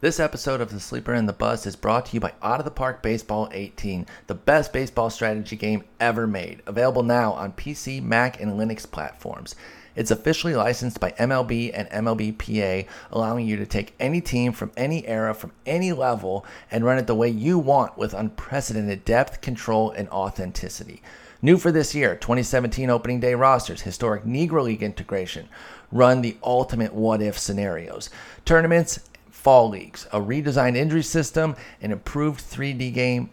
This episode of The Sleeper and the Bust is brought to you by Out of the Park Baseball 18, the best baseball strategy game ever made. Available now on PC, Mac, and Linux platforms. It's officially licensed by MLB and MLBPA, allowing you to take any team from any era, from any level, and run it the way you want with unprecedented depth, control, and authenticity. New for this year 2017 opening day rosters, historic Negro League integration, run the ultimate what if scenarios, tournaments, fall leagues, a redesigned injury system, an improved 3D game,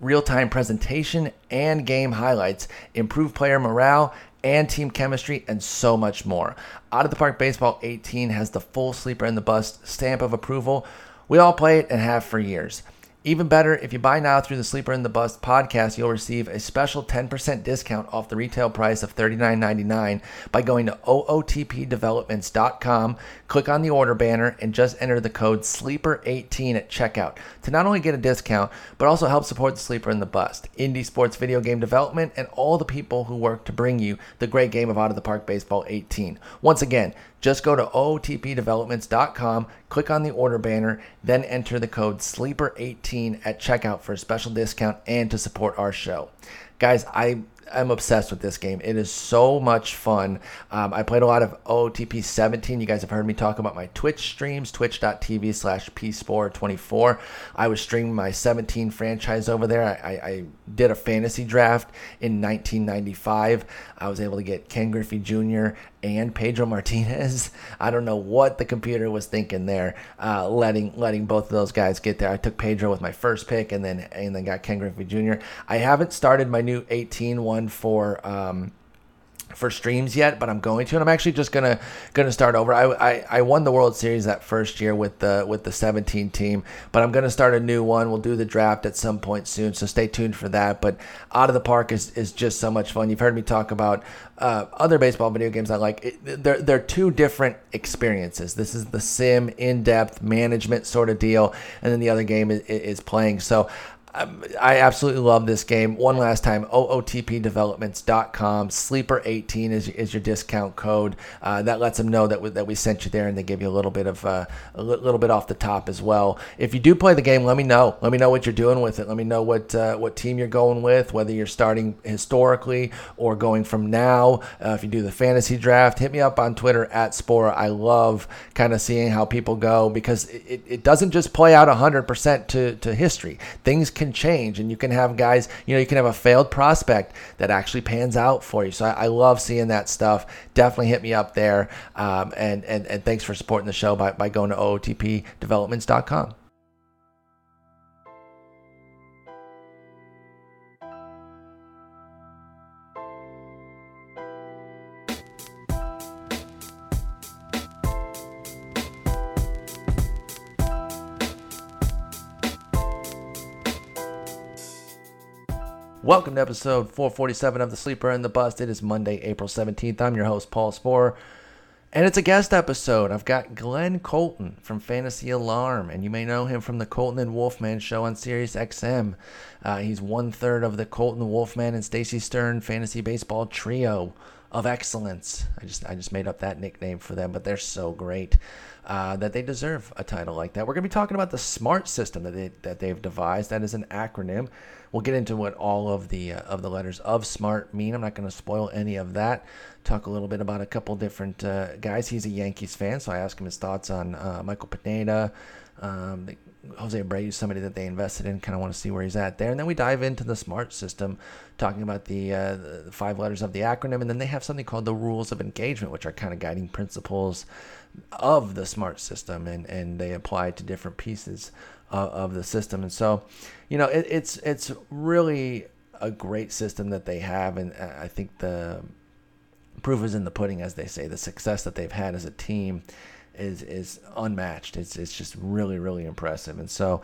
real time presentation, and game highlights, improved player morale, and team chemistry, and so much more. Out of the Park Baseball 18 has the full sleeper and the bust stamp of approval. We all play it and have for years. Even better, if you buy now through the Sleeper in the Bust podcast, you'll receive a special 10% discount off the retail price of $39.99 by going to ootpdevelopments.com, click on the order banner, and just enter the code SLEEPER18 at checkout to not only get a discount, but also help support the Sleeper in the Bust, indie sports video game development, and all the people who work to bring you the great game of Out of the Park Baseball 18. Once again, just go to ootpdevelopments.com, click on the order banner, then enter the code SLEEPER18 at checkout for a special discount and to support our show. Guys, I I'm obsessed with this game. It is so much fun. Um, I played a lot of OTP 17. You guys have heard me talk about my Twitch streams, twitch.tv slash pspore24. I was streaming my 17 franchise over there. I, I, I, did a fantasy draft in 1995. I was able to get Ken Griffey Jr. and Pedro Martinez. I don't know what the computer was thinking there, uh, letting letting both of those guys get there. I took Pedro with my first pick, and then and then got Ken Griffey Jr. I haven't started my new 18 one for. Um, for streams yet, but I'm going to, and I'm actually just gonna gonna start over. I, I, I won the World Series that first year with the with the 17 team, but I'm gonna start a new one. We'll do the draft at some point soon, so stay tuned for that. But out of the park is is just so much fun. You've heard me talk about uh, other baseball video games I like. It, they're they're two different experiences. This is the sim in depth management sort of deal, and then the other game is, is playing. So I absolutely love this game. One last time, ootpdevelopments.com. Sleeper18 is, is your discount code. Uh, that lets them know that we, that we sent you there, and they give you a little bit of uh, a little bit off the top as well. If you do play the game, let me know. Let me know what you're doing with it. Let me know what uh, what team you're going with, whether you're starting historically or going from now. Uh, if you do the fantasy draft, hit me up on Twitter at Sporer. I love kind of seeing how people go because it, it doesn't just play out 100% to, to history. Things can can change and you can have guys, you know, you can have a failed prospect that actually pans out for you. So I, I love seeing that stuff. Definitely hit me up there. Um, and, and, and thanks for supporting the show by, by going to ootpdevelopments.com. Welcome to episode 447 of The Sleeper and the Bust. It is Monday, April 17th. I'm your host, Paul Sporer. And it's a guest episode. I've got Glenn Colton from Fantasy Alarm, and you may know him from the Colton and Wolfman show on Sirius XM. Uh, he's one third of the Colton Wolfman and Stacy Stern fantasy baseball trio of excellence. I just I just made up that nickname for them, but they're so great uh, that they deserve a title like that. We're going to be talking about the SMART system that they that they've devised. That is an acronym We'll get into what all of the uh, of the letters of SMART mean. I'm not going to spoil any of that. Talk a little bit about a couple different uh, guys. He's a Yankees fan, so I asked him his thoughts on uh, Michael Pineda. Um, Jose Abreu, somebody that they invested in. Kind of want to see where he's at there, and then we dive into the SMART system, talking about the, uh, the five letters of the acronym, and then they have something called the rules of engagement, which are kind of guiding principles of the SMART system, and and they apply to different pieces uh, of the system. And so, you know, it, it's it's really a great system that they have, and I think the proof is in the pudding, as they say. The success that they've had as a team is is unmatched. It's it's just really really impressive. And so,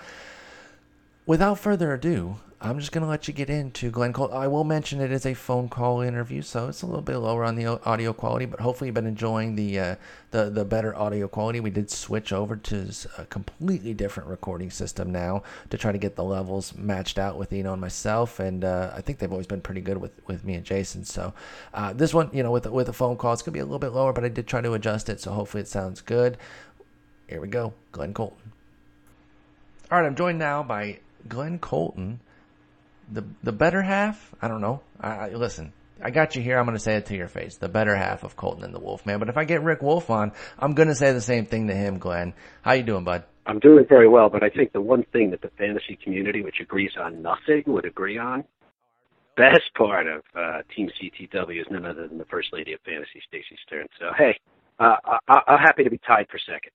without further ado, I'm just going to let you get into Glenn Cole. I will mention it is a phone call interview, so it's a little bit lower on the audio quality, but hopefully you've been enjoying the uh, the the better audio quality. We did switch over to a completely different recording system now to try to get the levels matched out with Eno and myself, and uh, I think they've always been pretty good with, with me and Jason. So uh, this one, you know, with with a phone call, it's gonna be a little bit lower, but I did try to adjust it, so hopefully it sounds good. Here we go, Glenn Colton. All right, I'm joined now by Glenn Colton, the the better half. I don't know. I, listen. I got you here. I'm going to say it to your face. The better half of Colton and the Wolf Man. But if I get Rick Wolf on, I'm going to say the same thing to him, Glenn. How you doing, bud? I'm doing very well, but I think the one thing that the fantasy community, which agrees on nothing, would agree on, best part of uh, Team CTW is none other than the First Lady of Fantasy, Stacy Stern. So hey, uh, I- I'm happy to be tied for second.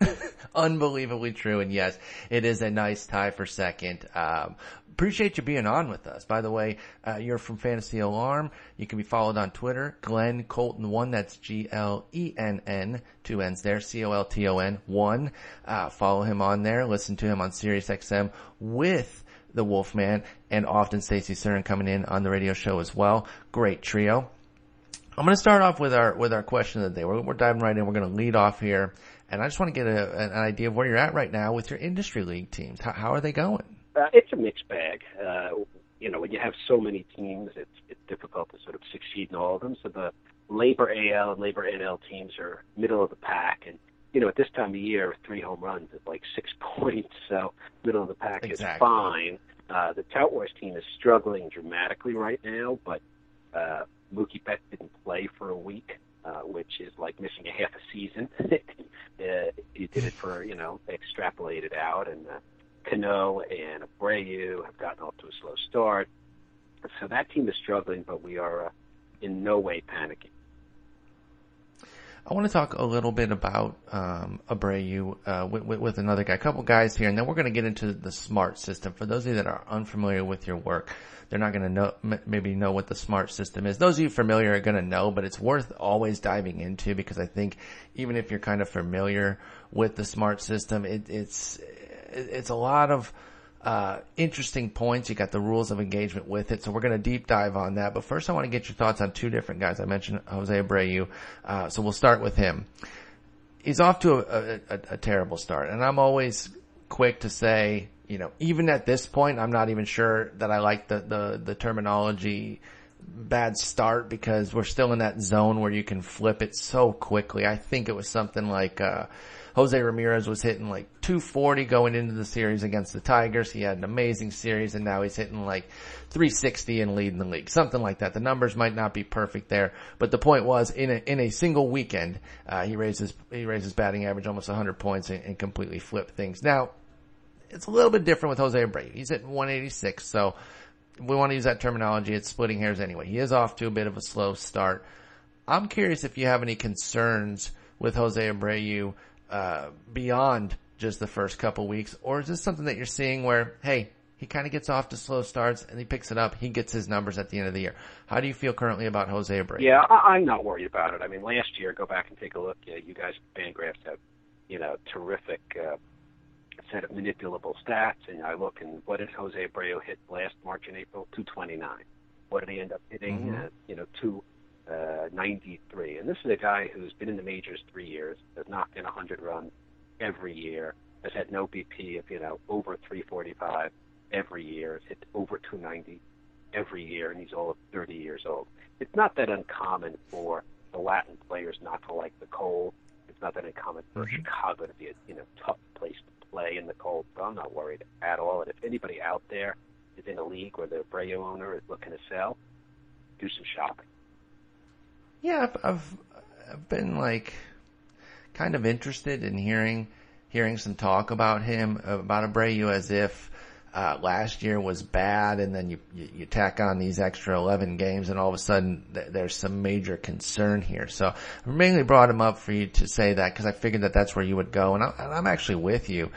Unbelievably true, and yes, it is a nice tie for second. Um, appreciate you being on with us. By the way, uh, you're from Fantasy Alarm. You can be followed on Twitter, Glenn Colton one. That's G L E N N, two N's there, C O L T O N one. Uh, follow him on there. Listen to him on Sirius XM with the Wolfman and often Stacy Stern coming in on the radio show as well. Great trio. I'm going to start off with our with our question of the day. We're, we're diving right in. We're going to lead off here, and I just want to get a, an idea of where you're at right now with your industry league teams. How, how are they going? Uh, it's a mixed bag. Uh, you know, when you have so many teams, it's it's difficult to sort of succeed in all of them. So the LABR AL and LABR NL teams are middle of the pack, and you know, at this time of year, three home runs is like six points. So middle of the pack Exactly. is fine. Uh, the Tout Wars team is struggling dramatically right now, but uh, Mookie Betts didn't play for a week, uh, which is like missing a half a season. uh, he did it for, you know, extrapolated out, and uh, Cano and Abreu have gotten off to a slow start. So that team is struggling, but we are uh, in no way panicking. I want to talk a little bit about um, Abreu uh, with, with, another guy, a couple guys here, and then we're going to get into the smart system. For those of you that are unfamiliar with your work, they're not going to know m- maybe know what the smart system is. Those of you familiar are going to know, but it's worth always diving into because I think even if you're kind of familiar with the smart system, it, it's it- it's a lot of uh, interesting points. You got the rules of engagement with it, so we're going to deep dive on that. But first, I want to get your thoughts on two different guys. I mentioned Jose Abreu, uh, so we'll start with him. He's off to a, a, a terrible start, and I'm always quick to say, you know, even at this point, I'm not even sure that I like the the, the terminology bad start because we're still in that zone where you can flip it so quickly. I think it was something like, uh, Jose Ramirez was hitting like 240 going into the series against the Tigers. He had an amazing series and now he's hitting like 360 and leading the league. Something like that. The numbers might not be perfect there, but the point was in a, in a single weekend, uh, he raises, he raises batting average almost 100 points and, and completely flipped things. Now, it's a little bit different with Jose Abreu. He's at 186, so we want to use that terminology. It's splitting hairs anyway. He is off to a bit of a slow start. I'm curious if you have any concerns with Jose Abreu uh, beyond just the first couple weeks, or is this something that you're seeing where, hey, he kind of gets off to slow starts and he picks it up. He gets his numbers at the end of the year. How do you feel currently about Jose Abreu? Yeah, I, I'm not worried about it. I mean, last year, go back and take a look. Yeah, you guys Fangraphs have, you know, terrific uh, set of manipulable stats, and I look and what did Jose Abreu hit last March and April? 229. What did he end up hitting? Mhm. Uh, you know, 293. and this is a guy who's been in the majors three years, has knocked in 100 runs every year, has had no BP of you know over 345 every year, has hit over 290 every year, and he's all of 30 years old. It's not that uncommon for the Latin players not to like the cold. It's not that uncommon for Mhm. Chicago to be a you know tough place to play in the cold. So I'm not worried at all. And if anybody out there is in a league where the Abreu owner is looking to sell, do some shopping. Yeah, I've, I've I've been like kind of interested in hearing hearing some talk about him about a Abreu as if uh, last year was bad, and then you, you you tack on these extra eleven games, and all of a sudden th- there's some major concern here. So I mainly brought him up for you to say that because I figured that that's where you would go, and, I, I'm actually with you.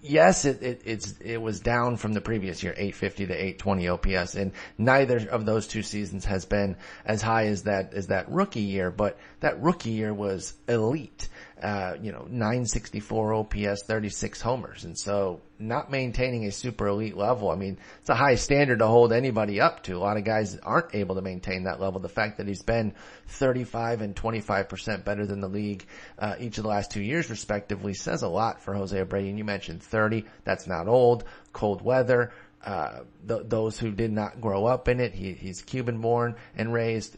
Yes, it, it it's it was down from the previous year, 850 to 820 OPS, and neither of those two seasons has been as high as that as that rookie year, but that rookie year was elite. Uh, you know, 964 OPS, 36 homers. And so not maintaining a super elite level. I mean, it's a high standard to hold anybody up to. A lot of guys aren't able to maintain that level. The fact that he's been 35 and 25% better than the league, uh, each of the last two years respectively says a lot for Jose Abreu. And you mentioned 30. That's not old. Cold weather. Uh, th- those who did not grow up in it, he, he's Cuban born and raised.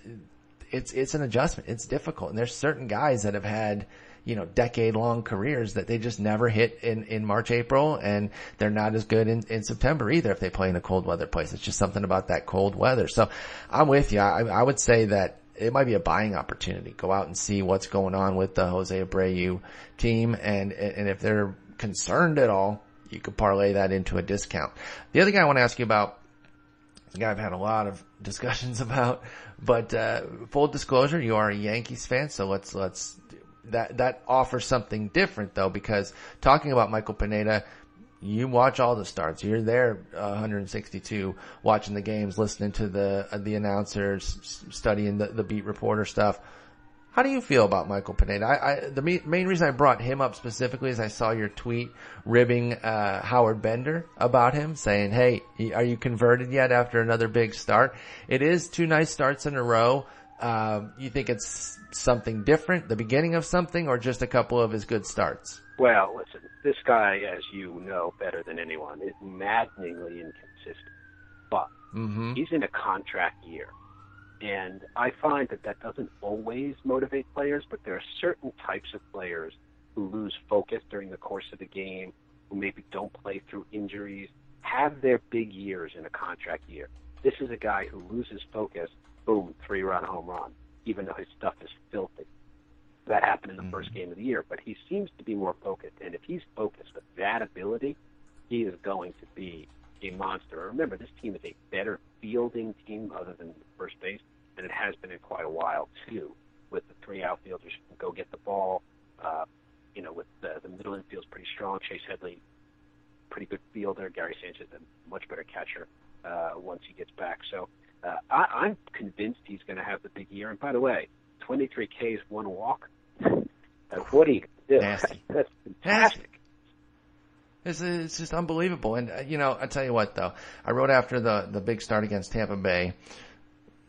It's, it's an adjustment. It's difficult. And there's certain guys that have had, you know, decade long careers that they just never hit in, in March, April, and they're not as good in, in September either if they play in a cold weather place. It's just something about that cold weather. So I'm with you. I, I would say that it might be a buying opportunity. Go out and see what's going on with the Jose Abreu team, and and if they're concerned at all, you could parlay that into a discount. The other guy I want to ask you about, the guy I've had a lot of discussions about, but uh, full disclosure, you are a Yankees fan, so let's let's that that offers something different though, because talking about Michael Pineda, you watch all the starts. You're there, uh, 162, watching the games, listening to the uh, the announcers, studying the, the beat reporter stuff. How do you feel about Michael Pineda? I, I, the main reason I brought him up specifically is I saw your tweet ribbing uh, Howard Bender about him, saying, "Hey, are you converted yet after another big start?" It is two nice starts in a row. Uh, you think it's something different, the beginning of something, or just a couple of his good starts? Well, listen, this guy, as you know better than anyone, is maddeningly inconsistent. But mm-hmm. he's in a contract year. And I find that that doesn't always motivate players, but there are certain types of players who lose focus during the course of the game, who maybe don't play through injuries, have their big years in a contract year. This is a guy who loses focus, boom, three run home run, even though his stuff is filthy. That happened in the mm-hmm. first game of the year, but he seems to be more focused. And if he's focused with that ability, he is going to be a monster. Remember, this team is a better fielding team other than first base and it has been in quite a while too, with the three outfielders who can go get the ball. Uh, you know, with the, the middle infield's pretty strong. Chase Headley, pretty good fielder. Gary Sanchez, a much better catcher uh, once he gets back. So uh, I, I'm convinced he's going to have the big year. And by the way, 23 Ks, one walk. what do you do? Nasty. That's fantastic. It's, it's just unbelievable. And, uh, you know, I tell you what though, I wrote after the, the big start against Tampa Bay,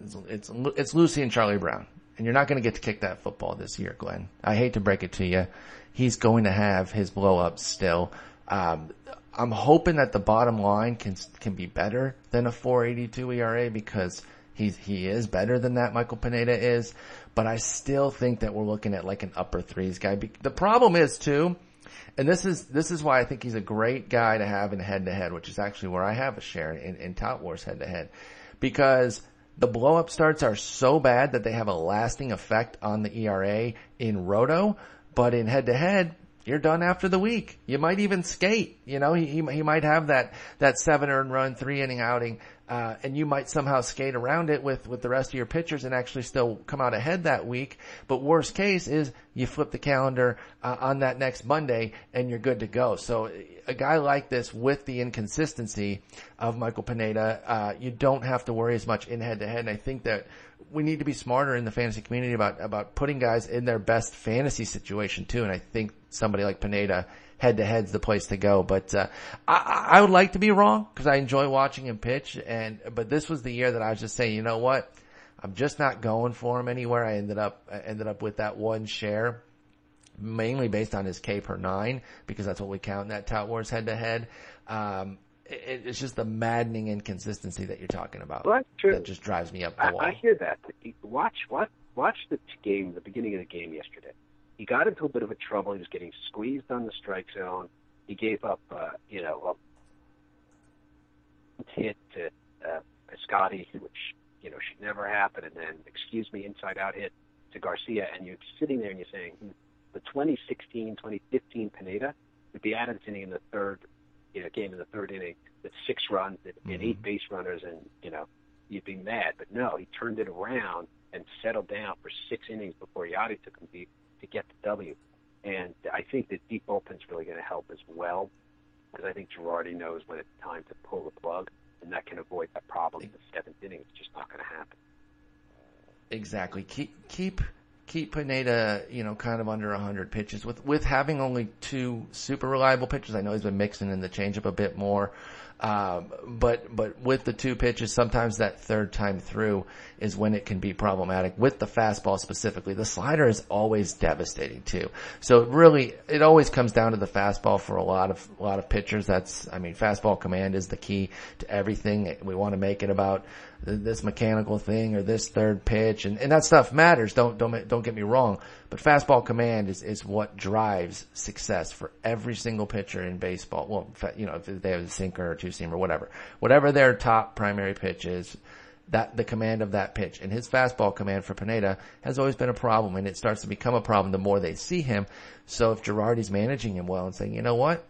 it's, it's, it's Lucy and Charlie Brown. And you're not going to get to kick that football this year, Glenn. I hate to break it to you. He's going to have his blow ups still. Um, I'm hoping that the bottom line can can be better than a 4.82 ERA because he's he is better than that. Michael Pineda is, but I still think that we're looking at like an upper threes guy. The problem is too, and this is this is why I think he's a great guy to have in head to head, which is actually where I have a share in, in Tout Wars head to head, because the blow up starts are so bad that they have a lasting effect on the ERA in roto, but in head to head, you're done after the week. You might even skate. You know, he, he, he might have that, that seven earned run, three inning outing, uh, and you might somehow skate around it with, with the rest of your pitchers and actually still come out ahead that week. But worst case is you flip the calendar uh, on that next Monday and you're good to go. So a guy like this with the inconsistency of Michael Pineda, uh, you don't have to worry as much in head to head. And I think that we need to be smarter in the fantasy community about, about putting guys in their best fantasy situation too. And I think somebody like Pineda head to head's the place to go. But, uh, I, I would like to be wrong because I enjoy watching him pitch. And, but this was the year that I was just saying, you know what? I'm just not going for him anywhere. I ended up, I ended up with that one share mainly based on his K per nine because that's what we count in that Tout Wars head to head. Um, it, it's just the maddening inconsistency that you're talking about. Well, that's true. That just drives me up the wall. I, I hear that. Watch, watch, watch the game, the beginning of the game yesterday. He got into a bit of a trouble. He was getting squeezed on the strike zone. He gave up, uh, you know, a hit to uh, Piscotty, which you know should never happen, and then excuse me, inside out hit to Garcia, and you're sitting there and you're saying, hmm, the 2016, 2015 Pineda with the Adams inning in the third, you know, game in the third inning with six runs and, mm-hmm. and eight base runners, and you know, you'd be mad. But no, he turned it around and settled down for six innings before Yadi took him deep to get the W. And I think the deep bullpen's really going to help as well, because I think Girardi knows when it's time to pull the plug, and that can avoid that problem the seventh inning. It's just not going to happen. Exactly. Keep keep keep Pineda, you know, kind of under 100 pitches with with having only two super reliable pitches. I know he's been mixing in the changeup a bit more. Um, but but with the two pitches, sometimes that third time through is when it can be problematic. With the fastball specifically, the slider is always devastating too. So it really, it always comes down to the fastball for a lot of a lot of pitchers. That's I mean, fastball command is the key to everything. We want to make it about this mechanical thing or this third pitch, and, and that stuff matters. Don't don't don't get me wrong, But fastball command is, is what drives success for every single pitcher in baseball. Well, you know, if they have a sinker or two seam or whatever, whatever their top primary pitch is, that the command of that pitch and his fastball command for Pineda has always been a problem and it starts to become a problem the more they see him. So if Girardi's managing him well and saying, you know what,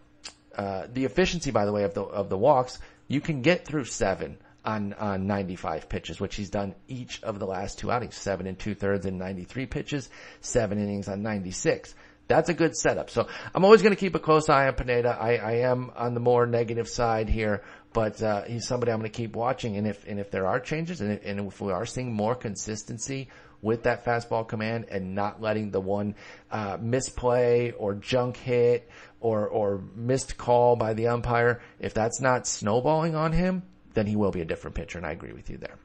uh, the efficiency, by the way, of the, of the walks, you can get through seven on, on 95 pitches, which he's done each of the last two outings, seven and two thirds and 93 pitches, seven innings on 96. That's a good setup. So I'm always going to keep a close eye on Pineda. I, I am on the more negative side here, but uh, he's somebody I'm going to keep watching. And if and if there are changes, and if, and if we are seeing more consistency with that fastball command and not letting the one uh, misplay or junk hit or or missed call by the umpire, if that's not snowballing on him, then he will be a different pitcher, and I agree with you there.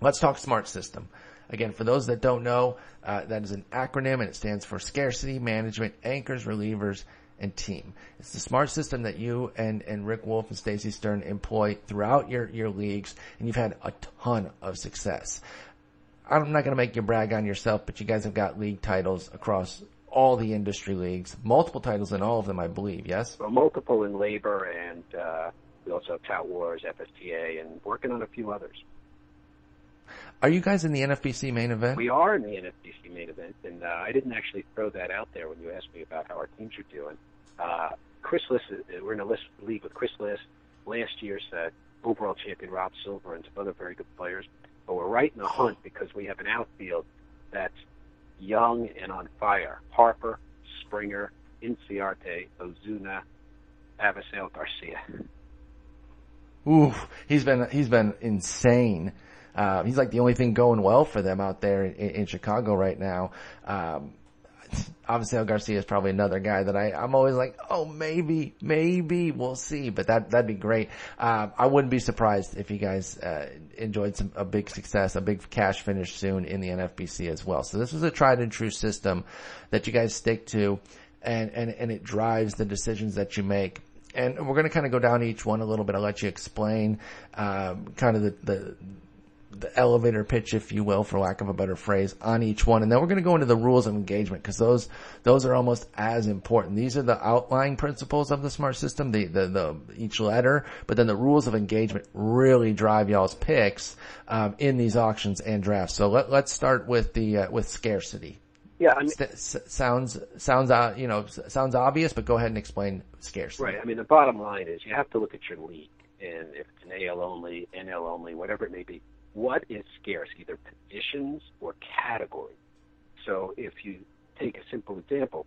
Let's talk smart system. Again, for those that don't know, uh, that is an acronym and it stands for scarcity management, anchors, relievers, and team. It's the smart system that you and, and Rick Wolf and Stacy Stern employ throughout your, your leagues, and you've had a ton of success. I'm not going to make you brag on yourself, but you guys have got league titles across all the industry leagues, multiple titles in all of them, I believe. Yes. Multiple in LABR and uh, we also have Tout Wars, FSTA, and working on a few others. Are you guys in the NFBC main event? We are in the NFBC main event, and uh, I didn't actually throw that out there when you asked me about how our teams are doing. Uh, Chris Liss, uh, we're in a list league with Chris Liss, last year's uh, overall champion Rob Silver, and some other very good players. But we're right in the hunt because we have an outfield that's young and on fire. Harper, Springer, Inciarte, Ozuna, Avisail, Garcia. Ooh, he's been he's been insane. Uh, he's like the only thing going well for them out there in, in Chicago right now. Um, obviously, Garcia is probably another guy that I, I'm always like, oh, maybe, maybe we'll see, but that, that'd be great. Uh, I wouldn't be surprised if you guys, uh, enjoyed some, a big success, a big cash finish soon in the NFBC as well. So this is a tried and true system that you guys stick to and, and, and it drives the decisions that you make and we're going to kind of go down each one a little bit. I'll let you explain um, kind of the, the the elevator pitch, if you will, for lack of a better phrase, on each one. And then we're going to go into the rules of engagement because those, those are almost as important. These are the outlying principles of the smart system, the, the, the, each letter, but then the rules of engagement really drive y'all's picks, um, in these auctions and drafts. So let, let's start with the, uh, with scarcity. Yeah, I mean, sounds sounds uh, you know sounds obvious, but go ahead and explain scarcity. Right. I mean, the bottom line is you have to look at your league, and if it's an AL only, NL only, whatever it may be, what is scarce, either positions or category. So if you take a simple example,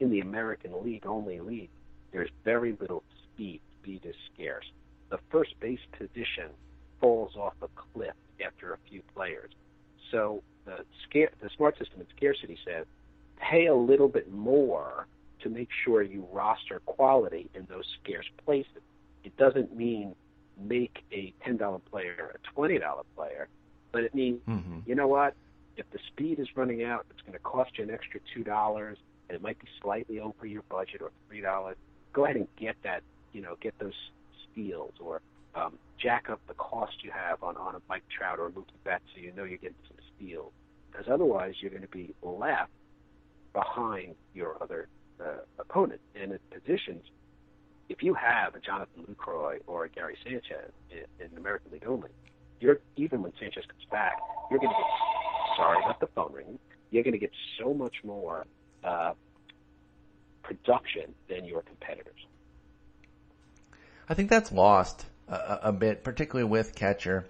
in the American League only league, there's very little speed. Speed is scarce. The first base position falls off a cliff after a few players. So the, scare, the smart system and scarcity says pay a little bit more to make sure you roster quality in those scarce places. It doesn't mean make a $10 player a $20 player, but it means, mm-hmm. you know what? If the speed is running out, it's going to cost you an extra $2 and it might be slightly over your budget or $3. Go ahead and get that, you know, get those steals or um, jack up the cost you have on, on a Mike Trout or a Mookie Betts so you know you're getting some steals. Because otherwise, you're going to be left behind your other uh, opponent. And in positions, if you have a Jonathan Lucroy or a Gary Sanchez in, in American League only, you're even when Sanchez comes back, you're going to get sorry about the phone ringing. You're going to get so much more uh, production than your competitors. I think that's lost a, a bit, particularly with catcher,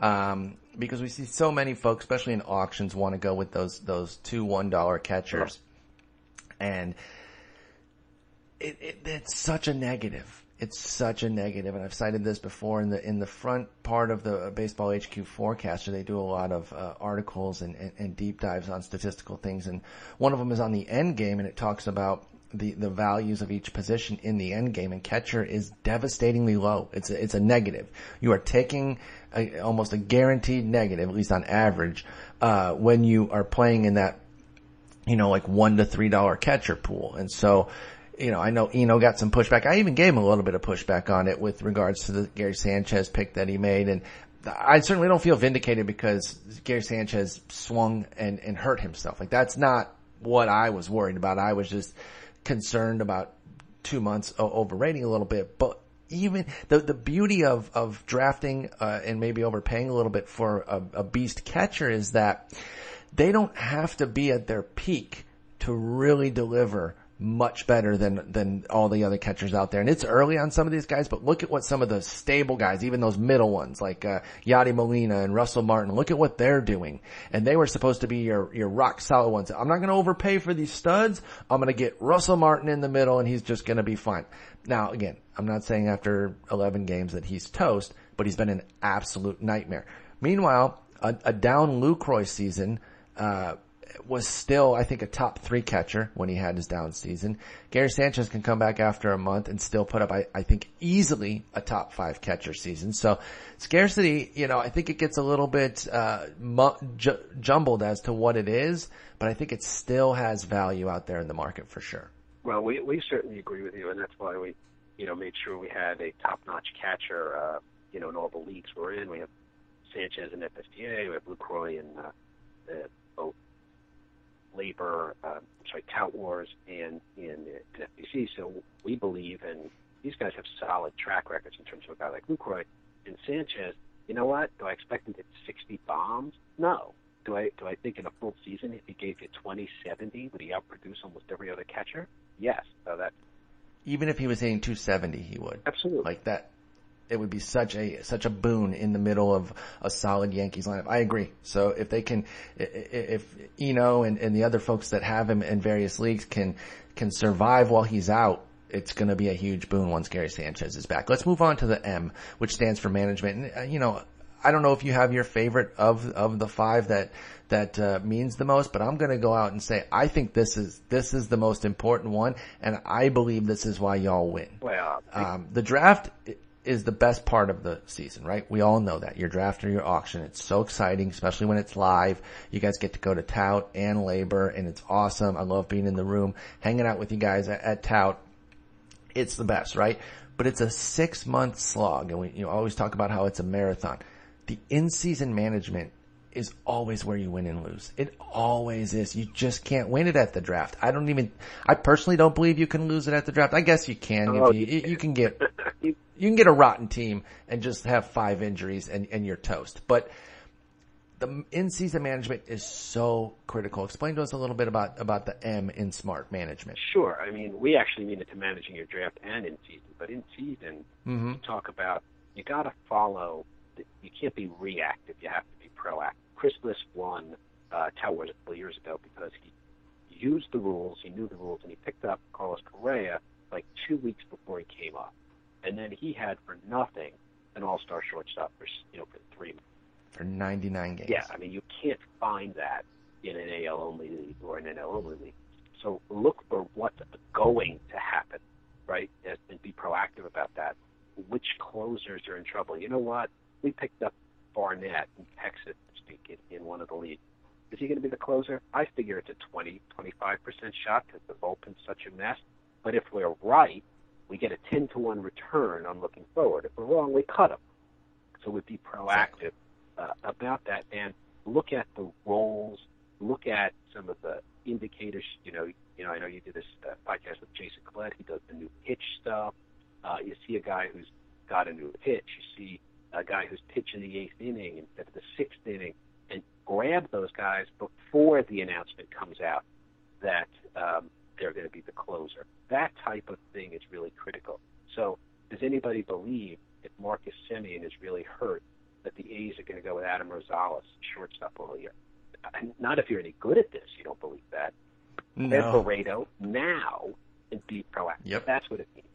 um, because we see so many folks, especially in auctions, want to go with those those two one dollar catchers, and it, it, it's such a negative. It's such a negative, and I've cited this before in the in the front part of the Baseball HQ forecaster. They do a lot of uh, articles and, and, and deep dives on statistical things, and one of them is on the end game, and it talks about the, the values of each position in the end game and catcher is devastatingly low. It's a, it's a negative. You are taking a, almost a guaranteed negative, at least on average, uh, when you are playing in that, you know, like one to three dollar catcher pool. And so, you know, I know Eno got some pushback. I even gave him a little bit of pushback on it with regards to the Gary Sanchez pick that he made. And I certainly don't feel vindicated because Gary Sanchez swung and, and hurt himself. Like that's not what I was worried about. I was just concerned about two months overrating a little bit, but even the the beauty of of drafting uh, and maybe overpaying a little bit for a, a beast catcher is that they don't have to be at their peak to really deliver much better than than all the other catchers out there. And it's early on some of these guys, but look at what some of the stable guys, even those middle ones like uh, Yadi Molina and Russell Martin, look at what they're doing. And they were supposed to be your your rock solid ones. I'm not going to overpay for these studs. I'm going to get Russell Martin in the middle, and he's just going to be fine. Now, again, I'm not saying after 11 games that he's toast, but he's been an absolute nightmare. Meanwhile, a, a down Lucroy season. Uh, was still, I think, a top three catcher when he had his down season. Gary Sanchez can come back after a month and still put up, I, I think, easily a top five catcher season. So scarcity, you know, I think it gets a little bit uh, ju- jumbled as to what it is, but I think it still has value out there in the market for sure. Well, we we certainly agree with you, and that's why we, you know, made sure we had a top-notch catcher, uh, you know, in all the leagues we're in. We have Sanchez and FSTA, we have Lucroy and, uh, the both LABR, uh, sorry, tout wars and in, in FBC. So we believe, and these guys have solid track records in terms of a guy like Lucroy and Sanchez. You know what? Do I expect him to hit 60 bombs? No. Do I do I think in a full season if he gave you 20, 70, would he outproduce almost every other catcher? Yes. So that even if he was hitting 270, he would. Absolutely. Like that it would be such a such a boon in the middle of a solid Yankees lineup. I agree. So if they can, if Eno and, and the other folks that have him in various leagues can can survive while he's out, it's going to be a huge boon once Gary Sanchez is back. Let's move on to the M, which stands for management. And uh, you know, I don't know if you have your favorite of of the five that that uh, means the most, but I'm going to go out and say I think this is this is the most important one, and I believe this is why y'all win. Well, um, the draft is the best part of the season, right? We all know that. Your draft or your auction. It's so exciting, especially when it's live. You guys get to go to Tout and LABR and it's awesome. I love being in the room, hanging out with you guys at, at Tout. It's the best, right? But it's a six month slog and we you know, always talk about how it's a marathon. The in-season management is always where you win and lose. It always is. You just can't win it at the draft. I don't even, I personally don't believe you can lose it at the draft. I guess you can. Oh, you, you, you can get, you, you can get a rotten team and just have five injuries and, and you're toast. But the in-season management is so critical. Explain to us a little bit about, about the M in smart management. Sure. I mean, we actually mean it to managing your draft and in season, but in season, mm-hmm. you talk about, you gotta follow, you can't be reactive. You have to be proactive. Chris Liss won, uh, Tout Wars a couple years ago because he used the rules, he knew the rules, and he picked up Carlos Correa like two weeks before he came up and then he had for nothing an all-star shortstop for you know for three for 99 games. Yeah, I mean you can't find that in an AL only league or an NL only league. So look for what's going to happen, right, and be proactive about that. Which closers are in trouble? You know what? We picked up Barnette in Texas, to speak, in, in one of the leagues. Is he going to be the closer? I figure it's a 20, 25% shot because the bullpen's such a mess. But if we're right, we get a 10 to 1 return on looking forward. If we're wrong, we cut them. So we'd be proactive uh, about that and look at the roles, look at some of the indicators. You know, you know, I know you did this uh, podcast with Jason Collette. He does the new pitch stuff. Uh, you see a guy who's got a new pitch. You see a guy who's pitching the eighth inning instead of the sixth inning, and grab those guys before the announcement comes out that um, they're going to be the closer. That type of thing is really critical. So, does anybody believe if Marcus Semien is really hurt that the A's are going to go with Adam Rosales, shortstop all year? Not if you're any good at this. You don't believe that. No. Laredo now and be proactive. Yep. That's what it means.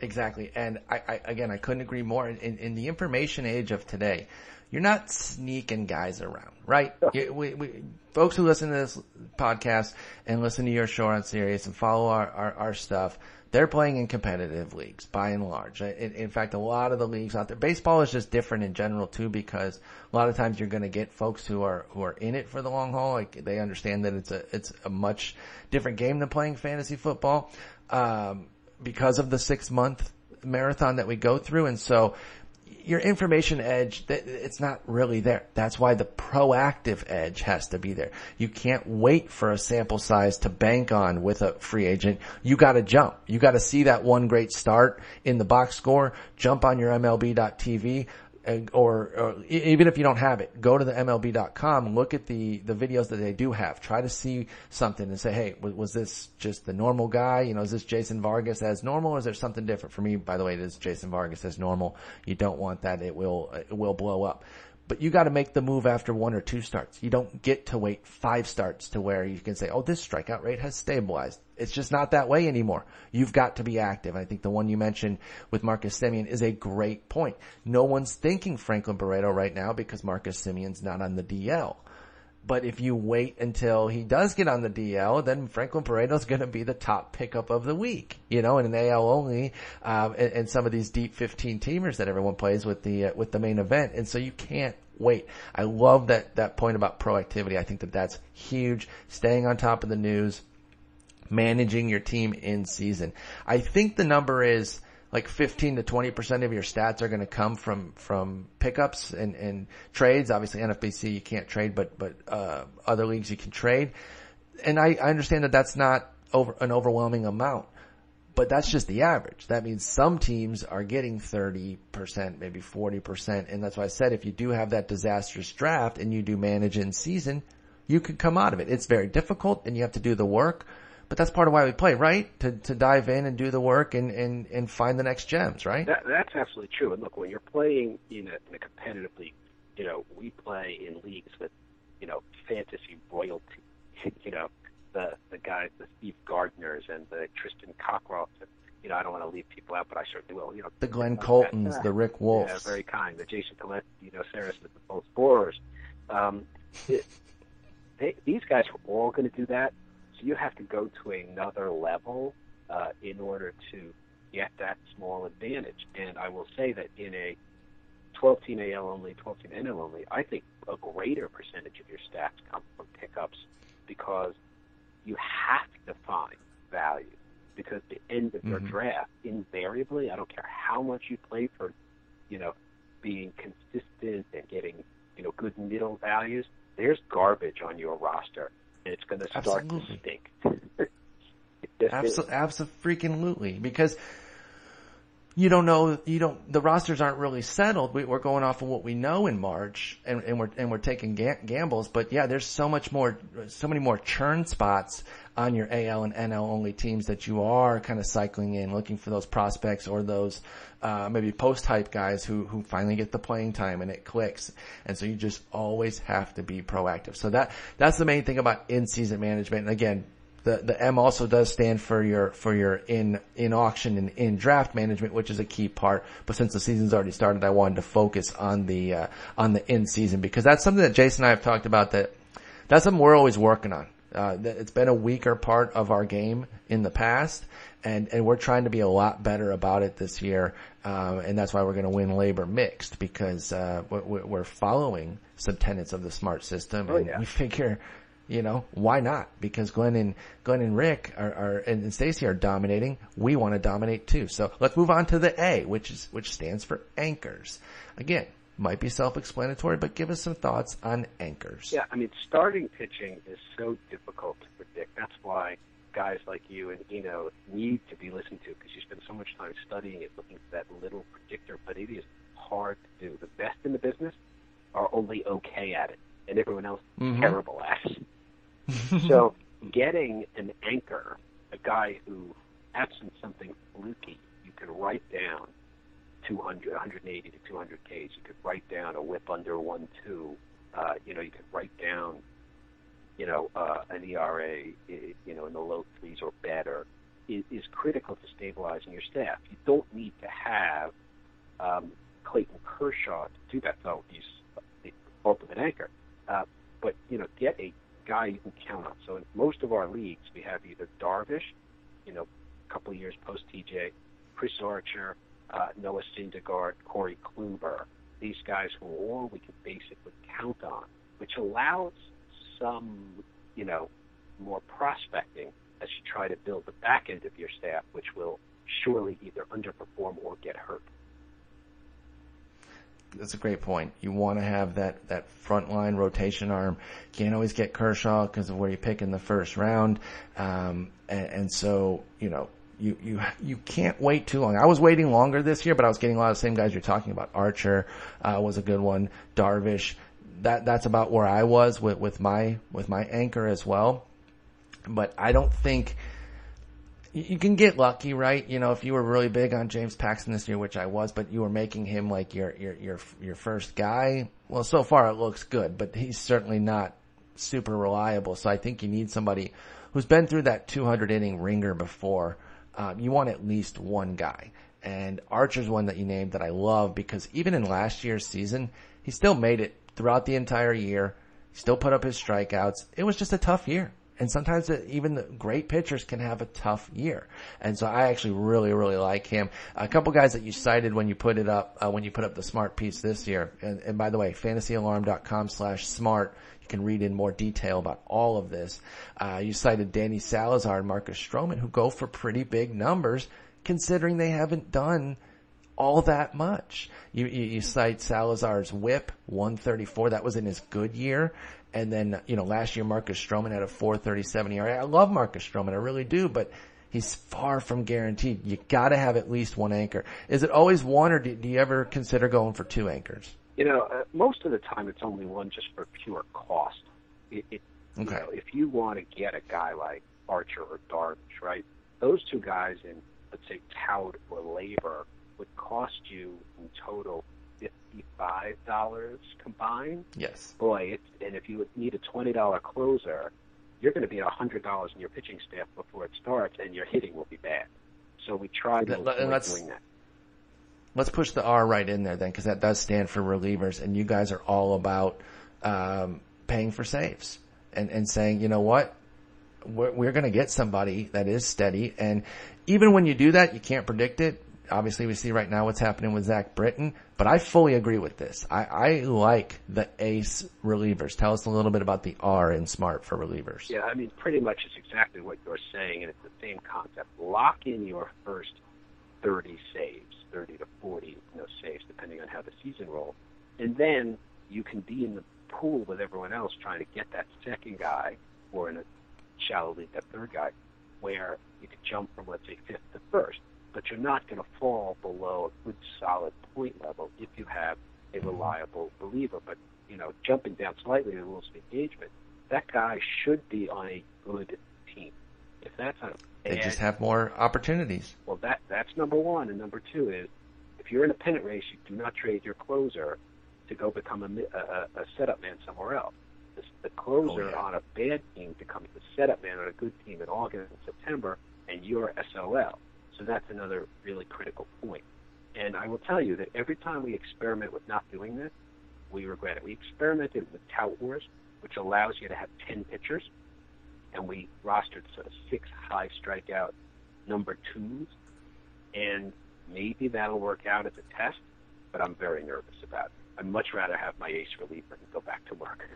Exactly. And I, I again, I couldn't agree more. In, in, the information age of today, you're not sneaking guys around, right? You, we, we, folks who listen to this podcast and listen to your show on Sirius and follow our, our, our stuff, they're playing in competitive leagues by and large. In, in, fact, a lot of the leagues out there, baseball is just different in general too because a lot of times you're going to get folks who are who are in it for the long haul. Like they understand that it's a it's a much different game than playing fantasy football um, because of the six month marathon that we go through, and so your information edge, it's not really there. That's why the proactive edge has to be there. You can't wait for a sample size to bank on with a free agent. You gotta jump. You gotta see that one great start in the box score, jump on your MLB.TV, or, or, even if you don't have it, go to the MLB.com, look at the, the videos that they do have. Try to see something and say, hey, was, was, this just the normal guy? You know, is this Jason Vargas as normal or is there something different? For me, by the way, it is Jason Vargas as normal. You don't want that. It will, it will blow up. But you gotta make the move after one or two starts. You don't get to wait five starts to where you can say, oh, this strikeout rate has stabilized. It's just not that way anymore. You've got to be active. I think the one you mentioned with Marcus Semien is a great point. No one's thinking Franklin Barreto right now because Marcus Semien's not on the DL. But if you wait until he does get on the DL, then Franklin Barreto's going to be the top pickup of the week, you know, in an AL only, um, and, and, some of these deep 15 teamers that everyone plays with the, uh, with the main event. And so you can't wait. I love that, that point about proactivity. I think that that's huge. Staying on top of the news, managing your team in season. I think the number is, like 15 to 20% of your stats are going to come from, from pickups and, and trades. Obviously NFBC you can't trade, but, but, uh, other leagues you can trade. And I, I understand that that's not over, an overwhelming amount, but that's just the average. That means some teams are getting 30%, maybe 40%. And that's why I said if you do have that disastrous draft and you do manage in season, you could come out of it. It's very difficult and you have to do the work but that's part of why we play, right? To to dive in and do the work and and and find the next gems, right? That, that's absolutely true. And look, when you're playing in a, in a competitive league, you know, we play in leagues with, you know, fantasy royalty. you know, the the guys, the Steve Gardners and the Tristan Cockcroft. And, you know, I don't want to leave people out, but I certainly will. You know, the Glenn Coltons, the Rick Wolfs. Yeah, very kind. The Jason Collette, you know, Sarah Smith, the both scorers. Um, it, they, these guys are all going to do that so you have to go to another level uh, in order to get that small advantage. And I will say that in a 12 team AL only, 12 team NL only, I think a greater percentage of your stats come from pickups because you have to find value. Because the end of your mm-hmm. draft, invariably, I don't care how much you play for, you know, being consistent and getting, you know, good middle values, there's garbage on your roster it's going to start absolutely. to stink. Absolutely, absolutely, because you don't know, you don't, the rosters aren't really settled. We, are going off of what we know in March and, and we're, and we're taking ga- gambles. But yeah, there's so much more, so many more churn spots on your AL and NL only teams that you are kind of cycling in, looking for those prospects or those, uh, maybe post hype guys who, who finally get the playing time and it clicks. And so you just always have to be proactive. So that, that's the main thing about in season management. And again, the, the M also does stand for your, for your in, in auction and in draft management, which is a key part. But since the season's already started, I wanted to focus on the, uh, on the in season because that's something that Jason and I have talked about that, that's something we're always working on. Uh, it's been a weaker part of our game in the past, and and we're trying to be a lot better about it this year, uh, and that's why we're going to win LABR mixed because uh, we're, we're, following some tenets of the smart system, oh, and yeah. we figure you know, why not? Because Glenn and Glenn and Rick are, are and Stacy are dominating. We want to dominate too. So let's move on to the A, which is which stands for anchors. Again, might be self-explanatory, but give us some thoughts on anchors. Yeah, I mean, starting pitching is so difficult to predict. That's why guys like you and Eno need to be listened to because you spend so much time studying it, looking for that little predictor. But it is hard to do. The best in the business are only okay at it, and everyone else mm-hmm. terrible at it so getting an anchor, a guy who, absent something fluky, you can write down 200, 180 to 200 Ks. You could write down a whip under one two. Uh, you know, you could write down, you know, uh, an ERA, you know, in the low threes or better. Is, is critical to stabilizing your staff. You don't need to have um, Clayton Kershaw to do that, though he's the ultimate anchor. Uh, but you know, get a guy you can count on. So in most of our leagues, we have either Darvish, you know, a couple of years post TJ, Chris Archer, uh, Noah Syndergaard, Corey Kluber. These guys who all we can basically count on, which allows some, you know, more prospecting as you try to build the back end of your staff, which will surely either underperform or get hurt. That's a great point. You want to have that that front line rotation arm. Can't always get Kershaw because of where you pick in the first round, um, and, and so you know you you you can't wait too long. I was waiting longer this year, but I was getting a lot of the same guys you're talking about. Archer uh, was a good one. Darvish. That that's about where I was with with my with my anchor as well. But I don't think you can get lucky, right? You know, if you were really big on James Paxton this year, which I was, but you were making him like your your your your first guy. Well, so far it looks good, but he's certainly not super reliable. So I think you need somebody who's been through that 200 inning ringer before. Um, you want at least one guy, and Archer's one that you named that I love because even in last year's season, he still made it throughout the entire year. Still put up his strikeouts. It was just a tough year. And sometimes even the great pitchers can have a tough year. And so I actually really, really like him. A couple guys that you cited when you put it up, uh, when you put up the smart piece this year. And, and by the way, fantasyalarm.com slash smart. You can read in more detail about all of this. Uh, you cited Danny Salazar and Marcus Stroman who go for pretty big numbers considering they haven't done all that much. You, you, you, cite Salazar's whip, 134. That was in his good year. And then, you know, last year Marcus Stroman had a 437 ERA. I love Marcus Stroman. I really do, but he's far from guaranteed. You gotta have at least one anchor. Is it always one or do, do you ever consider going for two anchors? You know, uh, most of the time it's only one just for pure cost. It, it, okay. You know, if you want to get a guy like Archer or Darvish, right? Those two guys in, let's say, tout or LABR would cost you in total fifty-five dollars combined. Yes. Boy, it's, and if you need a twenty-dollar closer, you're going to be at a hundred dollars in your pitching staff before it starts, and your hitting will be bad. So we try to avoid doing that. Let's push the R right in there then, because that does stand for relievers, and you guys are all about um, paying for saves and and saying, you know what, we're, we're going to get somebody that is steady, and even when you do that, you can't predict it obviously we see right now what's happening with Zach Britton, but I fully agree with this. I, I like the ace relievers. Tell us a little bit about the R in smart for relievers. Yeah, I mean, pretty much it's exactly what you're saying, and it's the same concept. Lock in your first 30 saves, 30 to 40 you know, saves, depending on how the season rolls, and then you can be in the pool with everyone else trying to get that second guy, or in a shallow league, that third guy, where you could jump from, let's say, fifth to first but you're not going to fall below a good solid point level if you have a reliable reliever. But you know, jumping down slightly in the rules of engagement, that guy should be on a good team. If that's on a they just have more opportunities. Well, that that's number one, and number two is if you're in a pennant race, you do not trade your closer to go become a, a, a setup man somewhere else. The, the closer oh, yeah. on a bad team becomes the setup man on a good team in August and September, and you're SOL. So that's another really critical point. And I will tell you that every time we experiment with not doing this, we regret it. We experimented with Tout Wars, which allows you to have 10 pitchers, and we rostered sort of six high strikeout number twos, and maybe that'll work out as a test, but I'm very nervous about it. I'd much rather have my ace reliever and go back to work.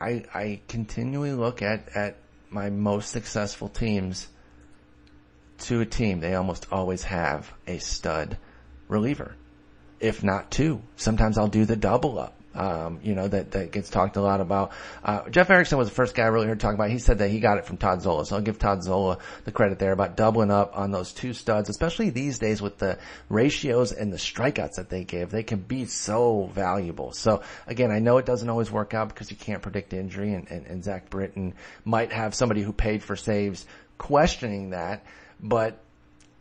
I, I continually look at, at my most successful teams – to a team, they almost always have a stud reliever, if not two. Sometimes I'll do the double up. Um, you know, that, that gets talked a lot about. Uh, Jeff Erickson was the first guy I really heard talk about. He said that he got it from Todd Zola. So I'll give Todd Zola the credit there about doubling up on those two studs, especially these days with the ratios and the strikeouts that they give. They can be so valuable. So again, I know it doesn't always work out because you can't predict injury and, and, and Zach Britton might have somebody who paid for saves questioning that but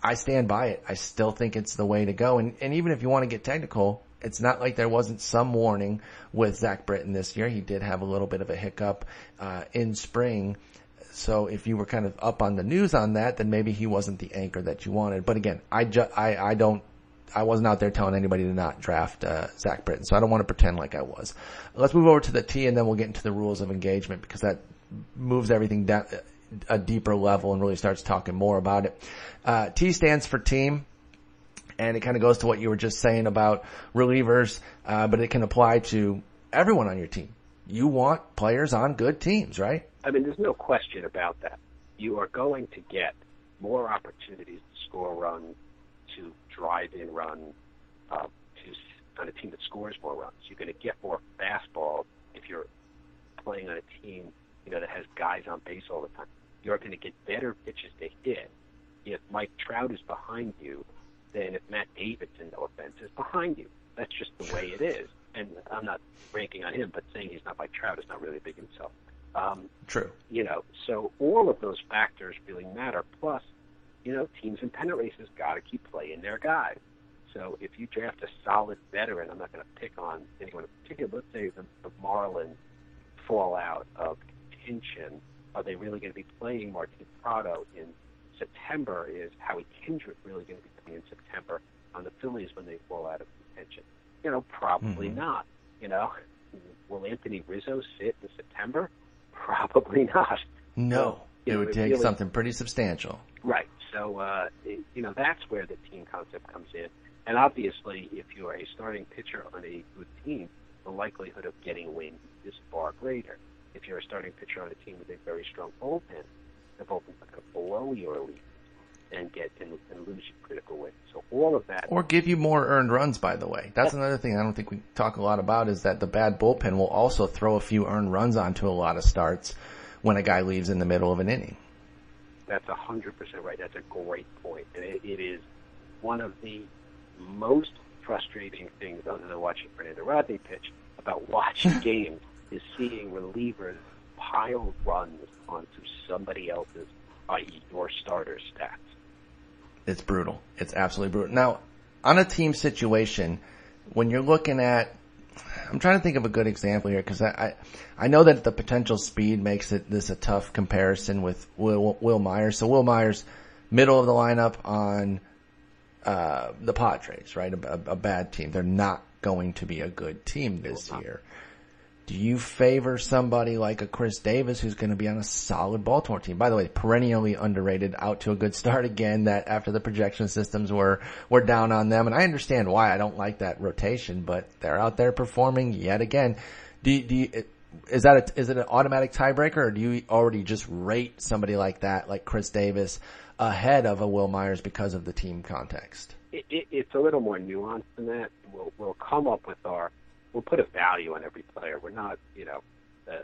I stand by it. I still think it's the way to go. And, and even if you want to get technical, it's not like there wasn't some warning with Zach Britton this year. He did have a little bit of a hiccup, uh, in spring. So if you were kind of up on the news on that, then maybe he wasn't the anchor that you wanted. But again, I ju- I, I don't, I wasn't out there telling anybody to not draft, uh, Zach Britton. So I don't want to pretend like I was. Let's move over to the T and then we'll get into the rules of engagement because that moves everything down, a deeper level and really starts talking more about it. Uh, T stands for team. And it kind of goes to what you were just saying about relievers, uh, but it can apply to everyone on your team. You want players on good teams, right? I mean, there's no question about that. You are going to get more opportunities to score runs, to drive in runs, uh, to on a team that scores more runs. You're going to get more fastballs if you're playing on a team, you know, that has guys on base all the time. You're going to get better pitches to hit if Mike Trout is behind you than if Matt Davidson, no offense, is behind you. That's just the way it is. And I'm not ranking on him, but saying he's not like Trout is not really a big insult. Um, True. You know, so all of those factors really matter. Plus, you know, teams in pennant races got to keep playing their guys. So if you draft a solid veteran, I'm not going to pick on anyone in particular. Let's say the, the Marlins fall out of contention. Are they really going to be playing Martin Prado in September? Is Howie Kendrick really going to be playing in September on the Phillies when they fall out of contention? You know, probably mm-hmm. not. You know, will Anthony Rizzo sit in September? Probably not. No, so, it would take really, something pretty substantial. Right. So, uh, you know, that's where the team concept comes in. And obviously, if you're a starting pitcher on a good team, the likelihood of getting wins is far greater. If you're a starting pitcher on a team with a very strong bullpen, the bullpen's not going to blow your lead and get and, and lose you critical wins. So all of that, or give you more earned runs. By the way, that's another thing I don't think we talk a lot about is that the bad bullpen will also throw a few earned runs onto a lot of starts when a guy leaves in the middle of an inning. That's a hundred percent right. That's a great point, and it, it is one of the most frustrating things other than watching Fernando Rodney pitch about watching games is seeing relievers pile runs onto somebody else's, i.e., your starter's stats. It's brutal. It's absolutely brutal. Now, on a team situation, when you're looking at, I'm trying to think of a good example here because I, I, I know that the potential speed makes it this a tough comparison with Will, Wil Myers. So Wil Myers, middle of the lineup on uh, the Padres, right? A, a, bad team. They're not going to be a good team this year. Do you favor somebody like a Chris Davis who's going to be on a solid Baltimore team? By the way, perennially underrated, out to a good start again. That after the projection systems were were down on them, and I understand why. I don't like that rotation, but they're out there performing yet again. Do do you, is that a, is it an automatic tiebreaker, or do you already just rate somebody like that, like Chris Davis, ahead of a Wil Myers because of the team context? It, it, it's a little more nuanced than that. We'll, we'll come up with our, we'll put a value on every player. We're not, you know, uh,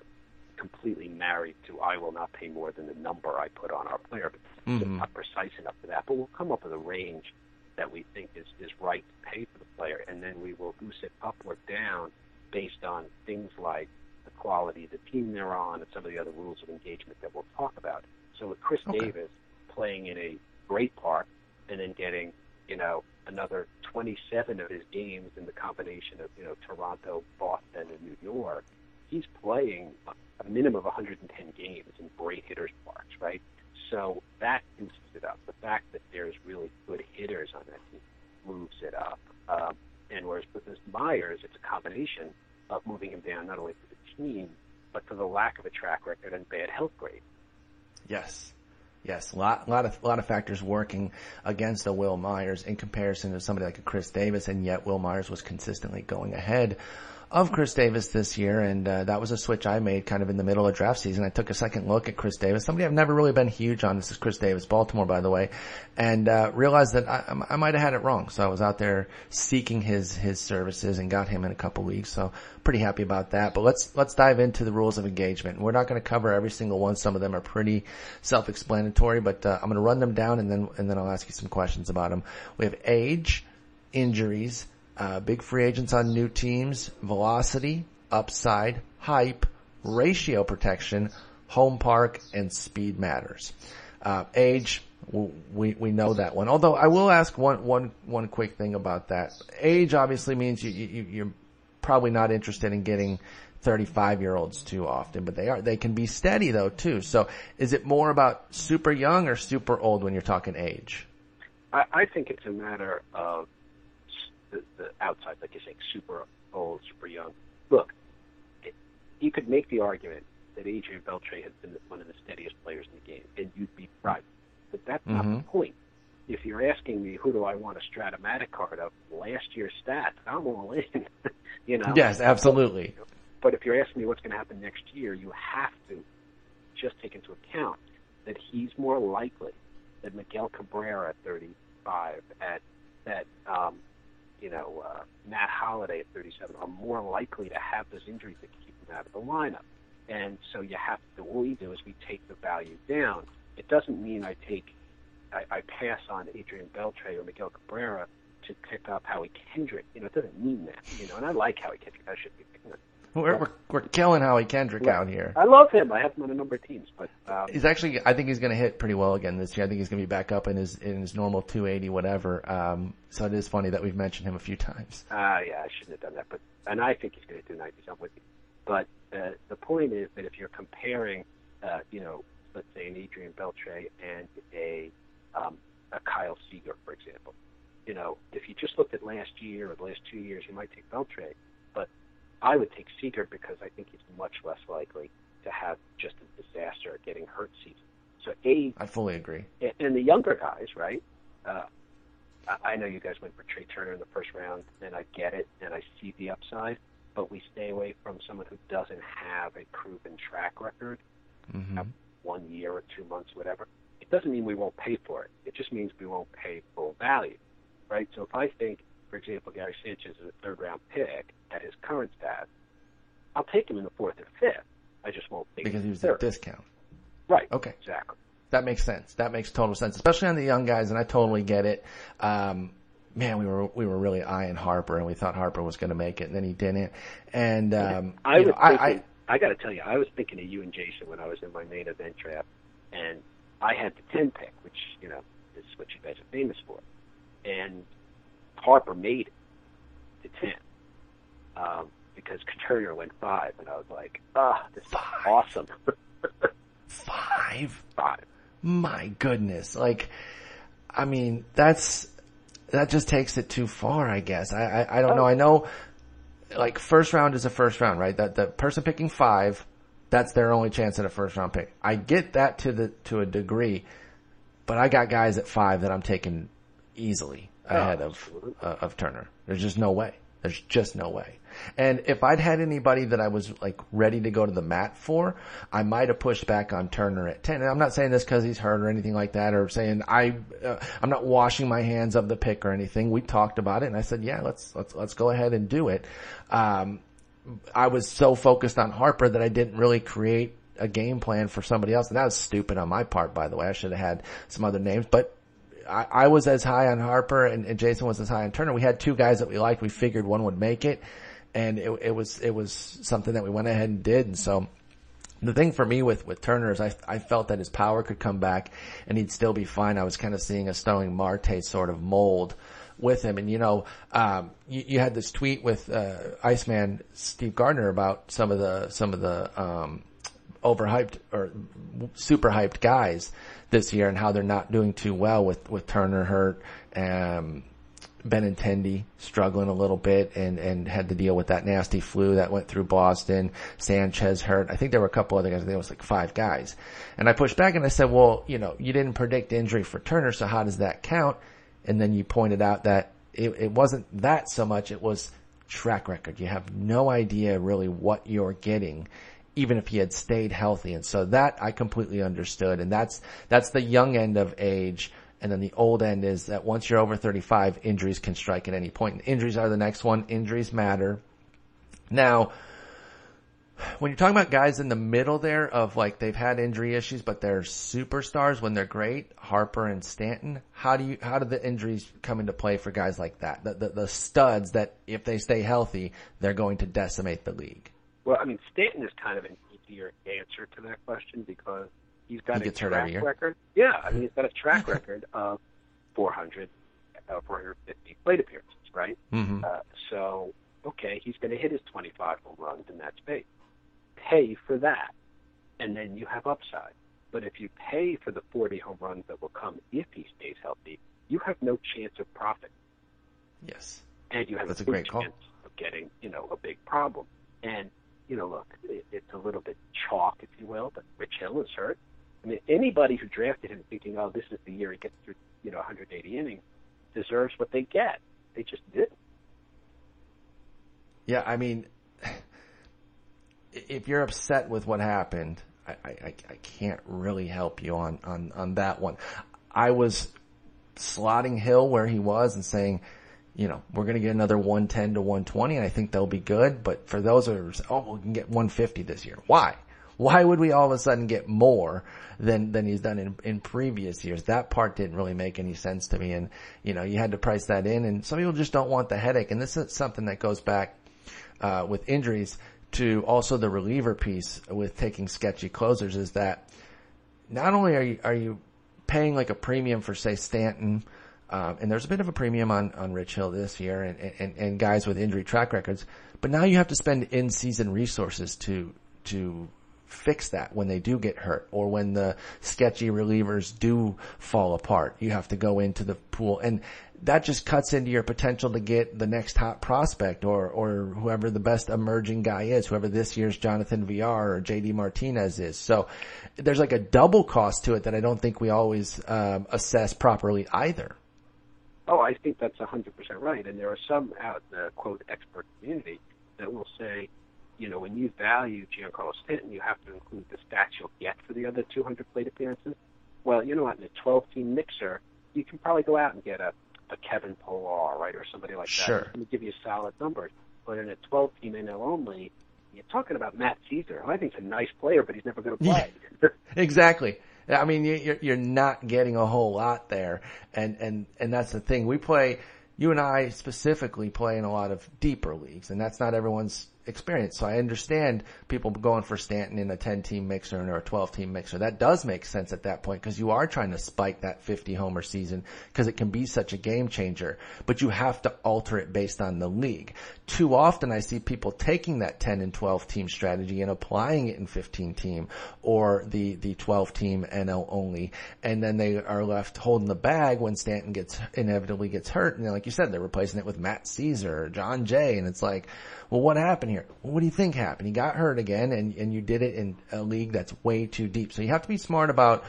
completely married to I will not pay more than the number I put on our player, but mm-hmm. not precise enough for that. But we'll come up with a range that we think is, is right to pay for the player, and then we will goose it up or down based on things like the quality of the team they're on and some of the other rules of engagement that we'll talk about. So with Chris okay. Davis, playing in a great park and then getting, you know, another 27 of his games in the combination of, you know, Toronto, Boston, and New York, he's playing a minimum of 110 games in great hitters parks, right? So that boosts it up. The fact that there's really good hitters on that team moves it up. Um, and whereas with this Myers, it's a combination of moving him down not only for the team, but for the lack of a track record and bad health grade. Yes. Yes, a lot, lot of, lot of factors working against a Wil Myers in comparison to somebody like a Chris Davis, and yet Wil Myers was consistently going ahead of Chris Davis this year, and uh, that was a switch I made kind of in the middle of draft season. I took a second look at Chris Davis, somebody I've never really been huge on. This is Chris Davis, Baltimore, by the way, and uh, realized that I, I might have had it wrong. So I was out there seeking his his services and got him in a couple weeks. So pretty happy about that. But let's let's dive into the rules of engagement. We're not going to cover every single one. Some of them are pretty self-explanatory, but uh, I'm going to run them down and then and then I'll ask you some questions about them. We have age, injuries uh, big free agents on new teams, velocity, upside, hype, ratio protection, home park, and speed matters. Uh, age, we we know that one. Although I will ask one one one quick thing about that. Age obviously means you, you you're probably not interested in getting 35 year olds too often, but they are they can be steady though too. So is it more about super young or super old when you're talking age? I, I think it's a matter of the, the outside, like you're saying, super old, super young. Look, it, you could make the argument that Adrian Beltre has been one of the steadiest players in the game, and you'd be right. But that's mm-hmm. not the mm-hmm. point. If you're asking me who do I want a Strat-O-Matic card of last year's stats, I'm all in. you know. Yes, absolutely. But if you're asking me what's going to happen next year, you have to just take into account that he's more likely that Miguel Cabrera at 35, at that um, you know, uh, Matt Holliday at 37 are more likely to have those injuries that keep them out of the lineup. And so you have to, what we do is we take the value down. It doesn't mean I take, I, I pass on Adrian Beltre or Miguel Cabrera to pick up Howie Kendrick. You know, it doesn't mean that. You know, and I like Howie Kendrick. I should be picking him. We're, we're, we're killing Howie Kendrick Right. out here. I love him. I have him on a number of teams, but um, He's actually, I think he's going to hit pretty well again this year. I think he's going to be back up in his in his normal 280 whatever. Um, so it is funny that we've mentioned him a few times. Ah, yeah, I shouldn't have done that. But and I think he's going to do 90. I'm with you. But uh, the point is that if you're comparing, uh, you know, let's say an Adrian Beltre and a um, a Kyle Seager, for example, you know, if you just looked at last year or the last two years, you might take Beltre, I would take Seager because I think he's much less likely to have just a disaster or getting hurt season. So a I fully agree. and- the younger guys, right? Uh, I know you guys went for Trea Turner in the first round, and I get it, and I see the upside, but we stay away from someone who doesn't have a proven track record, hmm one year or two months, whatever. It doesn't mean we won't pay for it. It just means we won't pay full value, right? So if I think, for example, Gary Sanchez is a third round pick at his current stats, I'll take him in the fourth or fifth. I just won't take Because him he was at discount. Right. Okay. Exactly. That makes sense. That makes total sense, especially on the young guys, and I totally get it. Um, man, we were we were really eyeing Harper, and we thought Harper was going to make it, and then he didn't. And um, I was know, I, thinking, I, I, got to tell you, I was thinking of you and Jason when I was in my main event draft, and I had the ten pick, which you know is what you guys are famous for, and Harper made it to ten um, because Turner went five, and I was like, ah, this is Five. awesome. five. five. My goodness, like, I mean, that's that just takes it too far. I guess I I, I don't know. I know, like, first round is a first round, right? That the person picking five, that's their only chance at a first round pick. I get that to the to a degree, but I got guys at five that I'm taking easily ahead of uh, of Turner. There's just no way. There's just no way. And if I'd had anybody that I was like ready to go to the mat for, I might have pushed back on Turner at 10. And I'm not saying this because he's hurt or anything like that or saying I, uh, I'm not washing my hands of the pick or anything. We talked about it and I said, yeah, let's, let's, let's go ahead and do it. Um, I was so focused on Harper that I didn't really create a game plan for somebody else. And that was stupid on my part, by the way. I should have had some other names, but I, I was as high on Harper and, and Jason was as high on Turner. We had two guys that we liked. We figured one would make it and it, it was, it was something that we went ahead and did. And so the thing for me with, with Turner is I, I felt that his power could come back and he'd still be fine. I was kind of seeing a Starling Marte sort of mold with him. And you know, um, you, you had this tweet with, uh, Iceman Steve Gardner about some of the, some of the, um, overhyped or super hyped guys this year and how they're not doing too well with, with Turner hurt, um, Benintendi struggling a little bit and, and had to deal with that nasty flu that went through Boston. Sanchez hurt. I think there were a couple other guys. I think it was like five guys. And I pushed back and I said, well, you know, you didn't predict injury for Turner, so how does that count? And then you pointed out that it, it wasn't that so much. It was track record. You have no idea really what you're getting even if he had stayed healthy. And so that I completely understood. And that's, that's the young end of age. And then the old end is that once you're over 35, injuries can strike at any point. And injuries are the next one. Injuries matter. Now, when you're talking about guys in the middle there of like they've had injury issues, but they're superstars when they're great, Harper and Stanton, how do you, how do the injuries come into play for guys like that? The, the, the studs that if they stay healthy, they're going to decimate the league. Well, I mean, Stanton is kind of an easier answer to that question because he's got He a track record. Yeah, I mean, he's got a track record of 400, uh, 450 plate appearances, right? Mm-hmm. Uh, so, okay, he's going to hit his 25 home runs in that space. Pay for that, and then you have upside. But if you pay for the 40 home runs that will come if he stays healthy, you have no chance of profit, Yes. and you have That's a a great call. of getting, you know, a big problem. And you know, look, it, it's a little bit chalk, if you will, but Rich Hill is hurt. I mean, anybody who drafted him thinking, oh, this is the year he gets through, you know, 180 innings, deserves what they get. They just didn't. Yeah, I mean, if you're upset with what happened, I, I, I can't really help you on, on, on that one. I was slotting Hill where he was and saying, you know, we're going to get another 110 to 120 and I think they'll be good. But for those who are, oh, we can get 150 this year. Why? Why would we all of a sudden get more than, than he's done in, in previous years? That part didn't really make any sense to me. And, you know, you had to price that in and some people just don't want the headache. And this is something that goes back, uh, with injuries to also the reliever piece with taking sketchy closers is that not only are you, are you paying like a premium for say Stanton, um, and there's a bit of a premium on, on Rich Hill this year and, and, and guys with injury track records, but now you have to spend in-season resources to, to fix that when they do get hurt or when the sketchy relievers do fall apart. You have to go into the pool and that just cuts into your potential to get the next hot prospect or, or whoever the best emerging guy is, whoever this year's Jonathan Villar or JD Martinez is. So there's like a double cost to it that I don't think we always um, assess properly either. Oh, I think that's 100% right. And there are some out in the quote expert community that will say, you know, when you value Giancarlo Stanton, you have to include the stats you'll get for the other 200 plate appearances. Well, you know what? In a 12 team mixer, you can probably go out and get a, a Kevin Pillar, right, or somebody like that. Sure. Going give you solid numbers. But in a 12 team NL only, you're talking about Matt Szczur, who I think is a nice player, but he's never going to play. Yeah, exactly. I mean, you're you're not getting a whole lot there, and and and that's the thing. We play, you and I specifically play in a lot of deeper leagues, and that's not everyone's experience. So I understand people going for Stanton in a 10 team mixer or a 12 team mixer. That does make sense at that point because you are trying to spike that 50 homer season because it can be such a game changer, but you have to alter it based on the league. Too often I see people taking that 10 and 12 team strategy and applying it in 15 team or the, the 12 team NL only. And then they are left holding the bag when Stanton gets inevitably gets hurt. And like you said, they're replacing it with Matt Szczur or Jon Jay. And it's like, well, what happened here? Well, what do you think happened? He got hurt again and, and you did it in a league that's way too deep. So you have to be smart about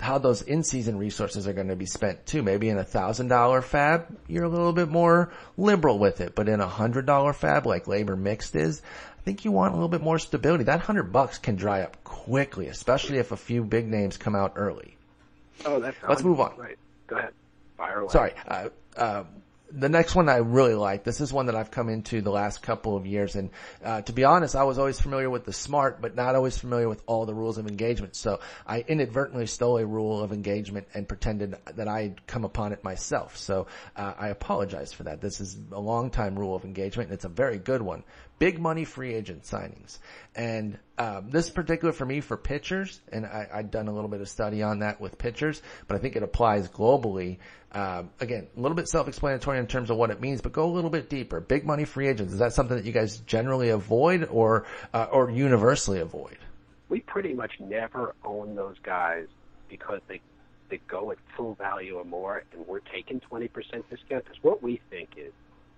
how those in-season resources are going to be spent too. Maybe in a thousand dollar FAAB, you're a little bit more liberal with it, but in a hundred dollar FAAB like LABR Mixed is, I think you want a little bit more stability. That hundred bucks can dry up quickly, especially if a few big names come out early. Oh, that's let's move on. Right, go ahead. Fire away. Sorry. Uh, uh, the next one I really like. This is one that I've come into the last couple of years, and uh, to be honest, I was always familiar with the smart, but not always familiar with all the rules of engagement. So I inadvertently stole a rule of engagement and pretended that I had come upon it myself. So uh, I apologize for that. This is a long time rule of engagement, and it's a very good one. Big money free agent signings, and um, this particular for me for pitchers, and I, I've done a little bit of study on that with pitchers, but I think it applies globally. Um, again, a little bit self-explanatory in terms of what it means, but go a little bit deeper. Big money free agents is that something that you guys generally avoid or uh, or universally avoid? We pretty much never own those guys because they they go at full value or more, and we're taking twenty percent discount. Because what we think is,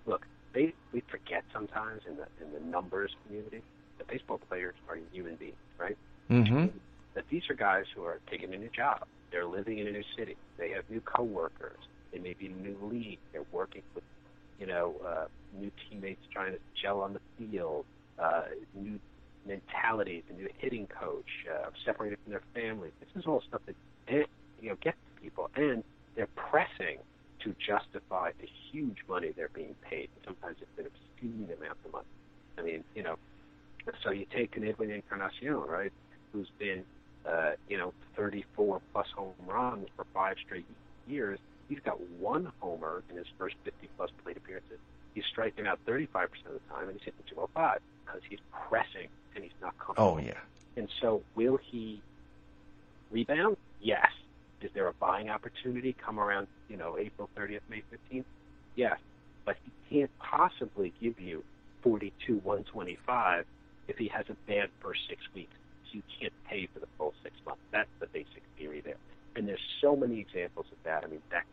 look, they we forget sometimes in the in the numbers community that baseball players are human beings, right? Mm-hmm. That these are guys who are taking a new job. They're living in a new city. They have new coworkers. They may be in a new league. They're working with, you know, uh, new teammates trying to gel on the field. Uh, new mentalities, a new hitting coach, uh, separated from their family. This is all stuff that eh, you know gets people, and they're pressing to justify the huge money they're being paid. Sometimes it's an obscene amount of money. I mean, you know, so you take an Edwin Encarnacion, right, who's been, uh, you know, 34 plus home runs for five straight years. He's got one homer in his first 50 plus plate appearances. He's striking out 35% of the time, and he's hitting 205 because he's pressing and he's not comfortable. Oh yeah. And so, will he rebound? Yes. Is there a buying opportunity come around, you know, April 30th, May 15th? Yes. But he can't possibly give you 42, 125 if he has a bad first six weeks. So you can't pay for the full six months. That's the basic theory there. And there's so many examples of that. I mean, Zach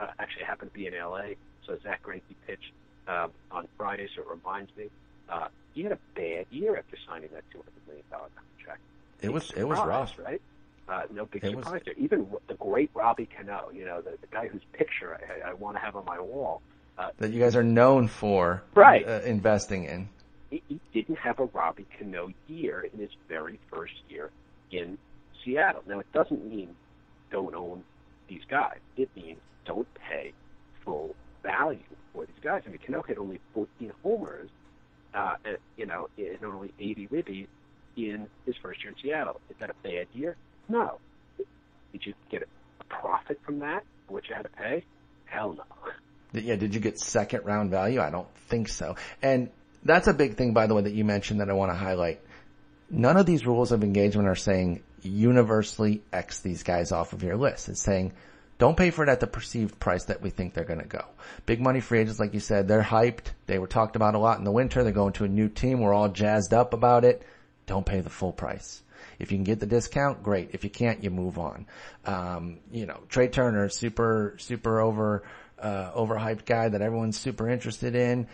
uh, actually happened to be in LA, so Zack Greinke pitched um, on Friday, so it reminds me. Uh, he had a bad year after signing that $200 million contract. It was it was rough, right? Uh, no big It surprise was- there. Even the great Robbie Cano, you know, the, the guy whose picture I, I want to have on my wall. Uh, that you guys are known for Right. uh, investing in. he, he didn't have a Robbie Cano year in his very first year in Seattle. Now, it doesn't mean don't own these guys. It means don't pay full value for these guys. I mean, Cano hit only 14 homers, uh, and, you know, and only 80 ribbies in his first year in Seattle. Is that a bad year? No. Did you get a profit from that? What you had to pay? Hell no. Yeah, did you get second round value? I don't think so. And that's a big thing, by the way, that you mentioned that I want to highlight. None of these rules of engagement are saying universally X these guys off of your list. It's saying don't pay for it at the perceived price that we think they're going to go. Big money free agents, like you said, they're hyped. They were talked about a lot in the winter. They're going to a new team. We're all jazzed up about it. Don't pay the full price. If you can get the discount, great. If you can't, you move on. Um, you know, Trea Turner, super, super over, uh, overhyped guy that everyone's super interested in.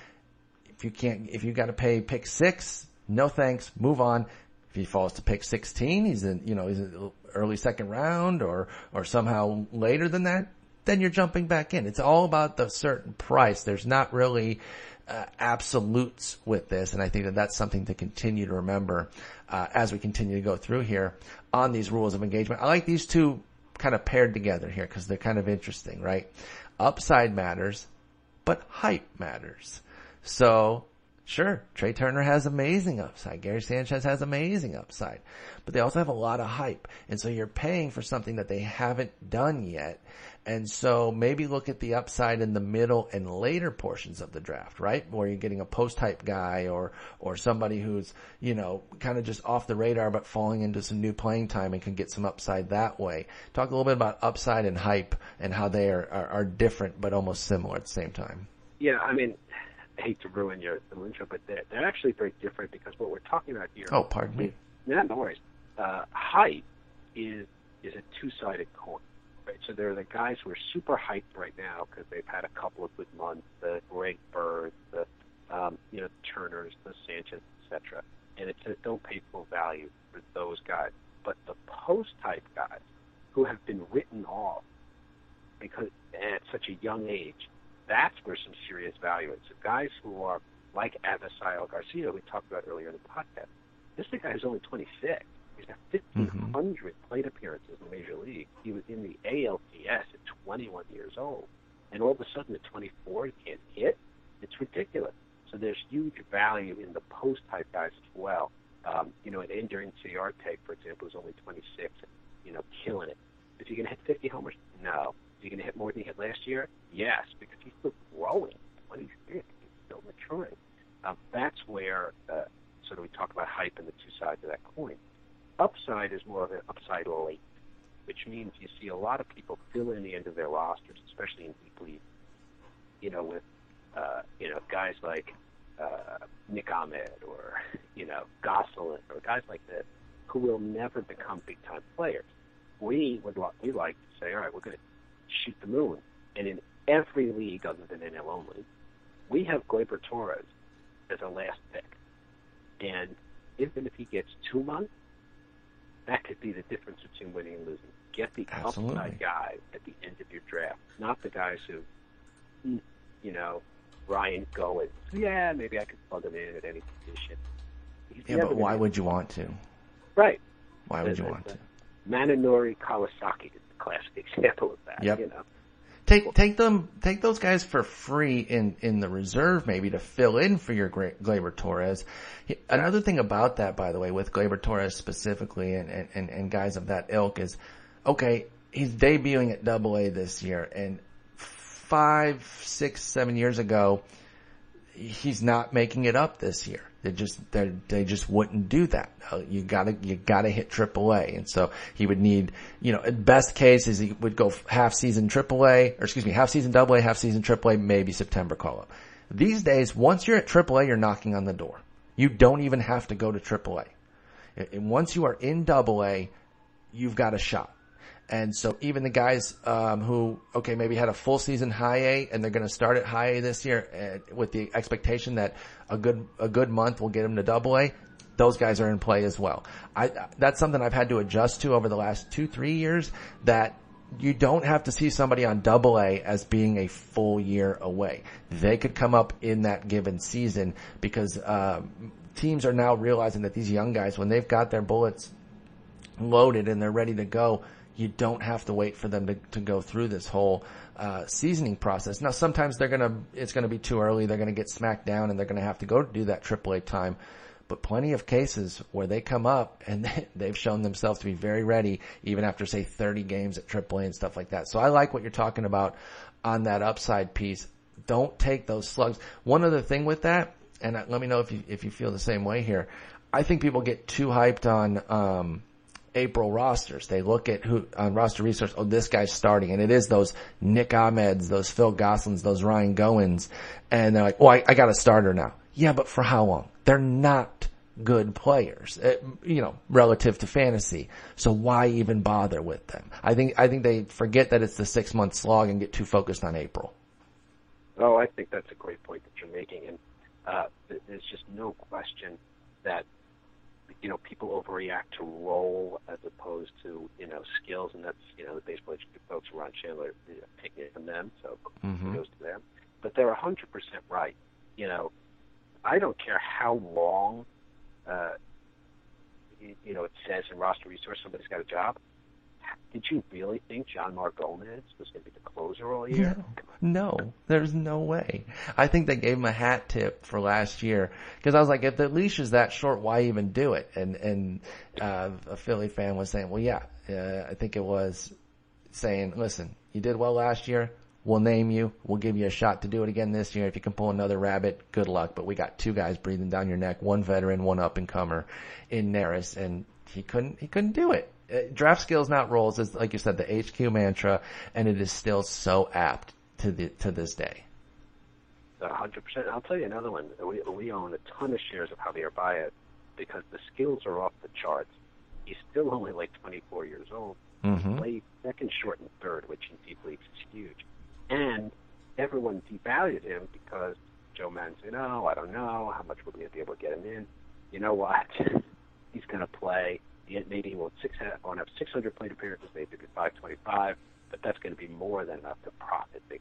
If you can't, if you got to pay pick six, no thanks, move on. If he falls to pick 16, he's in, you know, he's in early second round or, or somehow later than that, then you're jumping back in. It's all about the certain price. There's not really, uh, absolutes with this, and I think that that's something to continue to remember uh, as we continue to go through here on these rules of engagement. I like these two kind of paired together here because they're kind of interesting, right? Upside matters, but hype matters. So Sure, Trea Turner has amazing upside. Gary Sanchez has amazing upside. But they also have a lot of hype. And so you're paying for something that they haven't done yet. And so maybe look at the upside in the middle and later portions of the draft, right? Where you're getting a post-hype guy or, or somebody who's, you know, kind of just off the radar but falling into some new playing time and can get some upside that way. Talk a little bit about upside and hype and how they are, are, are different but almost similar at the same time. Yeah, I mean, I hate to ruin your intro, but they're, they're actually very different because what we're talking about here. Oh, pardon me. Yeah, no worries. Uh, height is is a two-sided coin, right? So there are the guys who are super hyped right now because they've had a couple of good months. The Greg Birds, the um, you know the Turners, the Sanchez, etc. And it's a don't pay full value for those guys. But the post-hype guys who have been written off because at such a young age that's where some serious value is. So guys who are like Avisail Garcia, we talked about earlier in the podcast, this guy is only 26. He's got 1,500 mm-hmm. plate appearances in the major league. He was in the ALCS at 21 years old. And all of a sudden at 24, he can't hit. It's ridiculous. So there's huge value in the post-hype guys as well. Um, you know, an Ender Inciarte, for example, is only 26, you know, killing it. Is he going to hit 50 homers? No. Is he going to hit more than he hit last year? Yes, because he's still growing. What he's He's still maturing. Um, that's where uh, sort of we talk about hype and the two sides of that coin. Upside is more of an upside late, which means you see a lot of people fill in the end of their rosters, especially in deep league. You know, with uh, you know guys like uh, Nick Ahmed or you know Gosselin or guys like this who will never become big time players. We would we like to say, all right, we're going to shoot the moon. And in every league other than NL only, we have Gleyber Torres as a last pick. And even if he gets two months, that could be the difference between winning and losing. Get the Absolutely. upside guys at the end of your draft, not the guys who, you know, Ryan Goins. Yeah, maybe I could plug him in at any position. He's yeah, but why would you want to? Right. Why would you want to? Munenori Kawasaki is the classic example of that. Yep. You know. Take take them take those guys for free in in the reserve maybe to fill in for your Gleyber Torres. Another thing about that, by the way, with Gleyber Torres specifically and, and, and guys of that ilk is, okay, he's debuting at Double A this year, and five, six, seven years ago, he's not making it up this year. They just they just wouldn't do that. Uh, you gotta you gotta hit AAA, and so he would need you know best case is he would go half season AAA or excuse me half season AA, half season AAA, maybe September call up. These days, once you're at AAA, you're knocking on the door. You don't even have to go to AAA. And once you are in AA, you've got a shot. And so even the guys um, who, okay, maybe had a full season high A and they're going to start at high A this year uh, with the expectation that a good a good month will get them to double A, those guys are in play as well. I that's something I've had to adjust to over the last two three years. That you don't have to see somebody on double A as being a full year away. They could come up in that given season because uh, teams are now realizing that these young guys, when they've got their bullets loaded and they're ready to go, you don't have to wait for them to, to go through this whole uh, seasoning process. Now, sometimes they're gonna it's gonna be too early. They're gonna get smacked down, and they're gonna have to go do that AAA time. But plenty of cases where they come up and they've shown themselves to be very ready, even after say 30 games at AAA and stuff like that. So I like what you're talking about on that upside piece. Don't take those slugs. One other thing with that, and let me know if you if you feel the same way here. I think people get too hyped on. Um, April rosters. They look at who on roster resource. Oh, this guy's starting, and it is those Nick Ahmeds, those Phil Gosselins, those Ryan Goins, and they're like, "Oh, I, I got a starter now." Yeah, but for how long? They're not good players, uh, you know, relative to fantasy. So why even bother with them? I think I think they forget that it's the six month slog and get too focused on April. Oh, I think that's a great point that you're making, and uh, there's just no question that you know, people overreact to role as opposed to, you know, skills, and that's, you know, the baseball folks, Ron Shandler, you know, taking it from them, so mm-hmm. goes to them. But they're 100% right. You know, I don't care how long, uh, you, you know, it says in roster resource somebody's got a job did you really think Jeanmar Gomez was going to be the closer all year? No, no, there's no way. I think they gave him a hat tip for last year because I was like, if the leash is that short, why even do it? And and uh, a Philly fan was saying, well, yeah, uh, I think it was saying, listen, you did well last year. We'll name you. We'll give you a shot to do it again this year. If you can pull another rabbit, good luck. But we got two guys breathing down your neck, one veteran, one up and comer in Neris, and he couldn't he couldn't do it. Uh, draft skills, not roles, is like you said, the HQ mantra, and it is still so apt to the to this day. hundred percent. I'll tell you another one. We we own a ton of shares of Javier Baez because the skills are off the charts. He's still only like 24 years old. Mm-hmm. Played second, short, and third, which in deep leagues is huge. And everyone devalued him because Joe said, "No, I don't know how much we're going to be able to get him in." You know what? He's going to play maybe he won't six won't have 600 plate appearances, maybe 525, but that's going to be more than enough to profit big.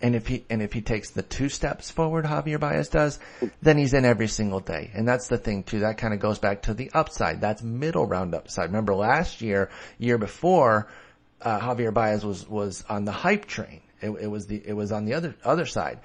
And if he and if he takes the two steps forward, Javier Baez does, then he's in every single day. And that's the thing too. That kind of goes back to the upside. That's middle round upside. Remember last year, year before, uh, Javier Baez was was on the hype train. It, it was the it was on the other other side.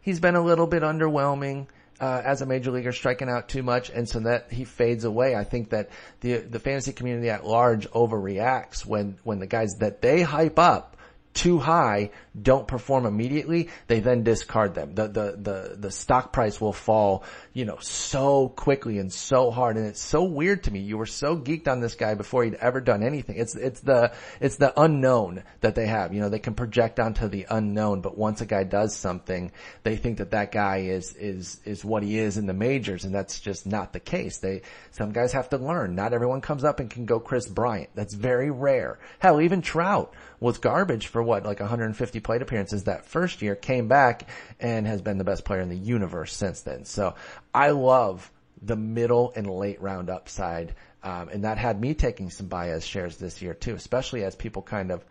He's been a little bit underwhelming uh, as a major leaguer striking out too much, and so that he fades away. I think that the the fantasy community at large overreacts when when the guys that they hype up too high don't perform immediately, they then discard them. The, the, the, the stock price will fall, you know, so quickly and so hard. And it's so weird to me. You were so geeked on this guy before he'd ever done anything. It's, it's the, it's the unknown that they have. You know, they can project onto the unknown, but once a guy does something, they think that that guy is, is, is what he is in the majors. And that's just not the case. They, some guys have to learn. Not everyone comes up and can go Kris Bryant. That's very rare. Hell, even Trout was garbage for what, like 150 plate appearances that first year, came back and has been the best player in the universe since then. So I love the middle and late round upside. Um, and that had me taking some Baez shares this year too, especially as people kind of,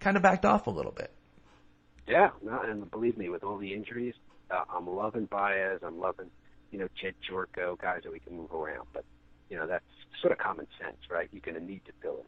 kind of backed off a little bit. Yeah, no, and believe me, with all the injuries, uh, I'm loving Baez. I'm loving, you know, Jedd Gyorko, guys that we can move around. But you know, that's sort of common sense, right? You're going to need to fill it.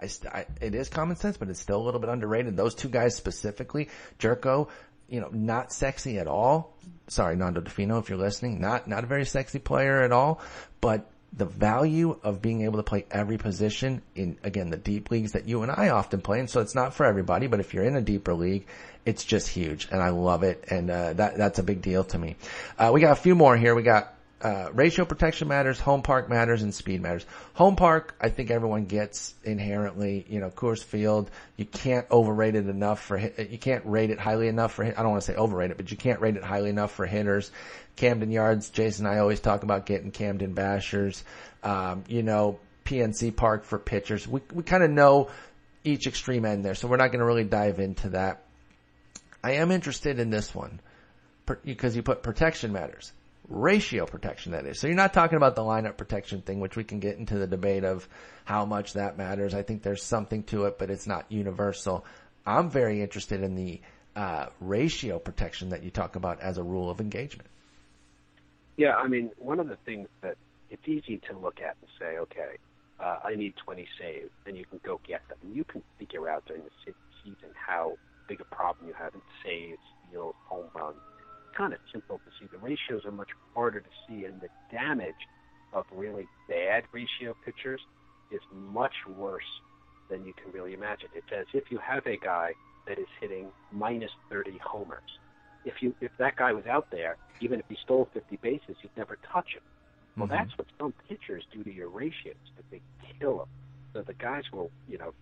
I, st- I, it is common sense, but it's still a little bit underrated. Those two guys specifically, Gyorko, you know, not sexy at all. Sorry, Nando Di Fino, if you're listening, not not a very sexy player at all, but the value of being able to play every position in again the deep leagues that you and I often play, and so it's not for everybody, but if you're in a deeper league, it's just huge, and I love it, and uh, that that's a big deal to me. Uh, we got a few more here. We got uh, ratio protection matters, home park matters, and speed matters. Home park, I think everyone gets inherently. You know, Coors Field, you can't overrate it enough for you can't rate it highly enough for. I don't want to say overrate it, but you can't rate it highly enough for hitters. Camden Yards, Jason and I always talk about getting Camden Bashers. Um, you know, PNC Park for pitchers. We we kind of know each extreme end there, so we're not going to really dive into that. I am interested in this one because you put protection matters ratio protection that is. So you're not talking about the lineup protection thing, which we can get into the debate of how much that matters. I think there's something to it, but it's not universal. I'm very interested in the uh, ratio protection that you talk about as a rule of engagement. Yeah, I mean, one of the things that it's easy to look at and say, okay, uh, I need 20 saves, and you can go get them. And you can figure out during the season how big a problem you have in saves, steals, home runs. Kind of simple to see. The ratios are much harder to see, and the damage of really bad ratio pitchers is much worse than you can really imagine. It's as if you have a guy that is hitting minus 30 homers. If you if that guy was out there, even if he stole 50 bases, you'd never touch him. Well, mm-hmm. that's what some pitchers do to your ratios, that they kill them. So the guys will, you know,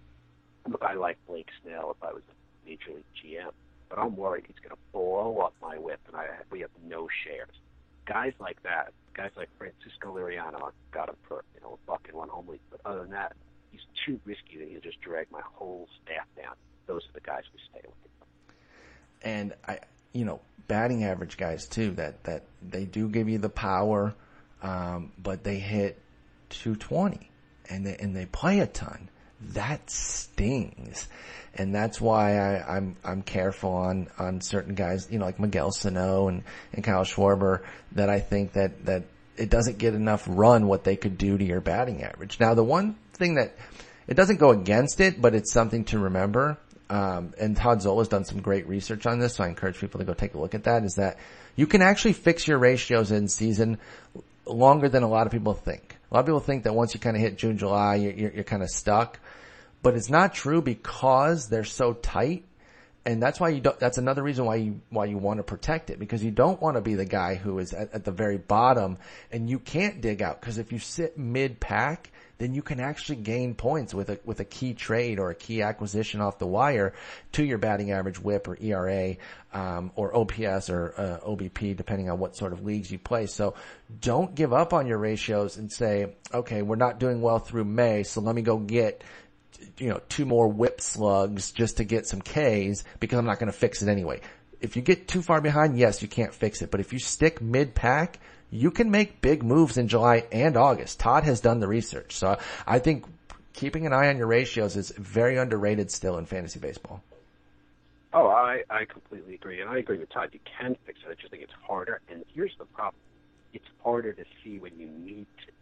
look, I like Blake Snell if I was a major league GM, but I'm worried he's going to blow up my whip, and I we have no shares. Guys like that, guys like Francisco Liriano, got him for you know a buck and one home league, but other than that, he's too risky that he'll just drag my whole staff down. Those are the guys we stay with. And I, you know, batting average guys too. That that they do give you the power, um, but they hit 220 and they, and they play a ton. That stings, and that's why I, I'm I'm careful on on certain guys. You know, like Miguel Sano and and Kyle Schwarber. That I think that that it doesn't get enough run what they could do to your batting average. Now, the one thing that it doesn't go against it, but it's something to remember. Um, and Todd Zola's done some great research on this, so I encourage people to go take a look at that. Is that you can actually fix your ratios in season longer than a lot of people think. A lot of people think that once you kind of hit June, July, you're, you're, you're kind of stuck, but it's not true because they're so tight and that's why you don't, that's another reason why you, why you want to protect it because you don't want to be the guy who is at, at the very bottom and you can't dig out because if you sit mid pack, then you can actually gain points with a, with a key trade or a key acquisition off the wire to your batting average whip or ERA, um, or OPS or uh, OBP depending on what sort of leagues you play. So don't give up on your ratios and say, okay, we're not doing well through May, so let me go get you know, two more whip slugs just to get some Ks because I'm not going to fix it anyway. If you get too far behind, yes, you can't fix it. But if you stick mid pack, you can make big moves in July and August. Todd has done the research. So I think keeping an eye on your ratios is very underrated still in fantasy baseball. Oh, I, I completely agree. And I agree with Todd. You can fix it. I just think it's harder. And here's the problem. It's harder to see when you need to.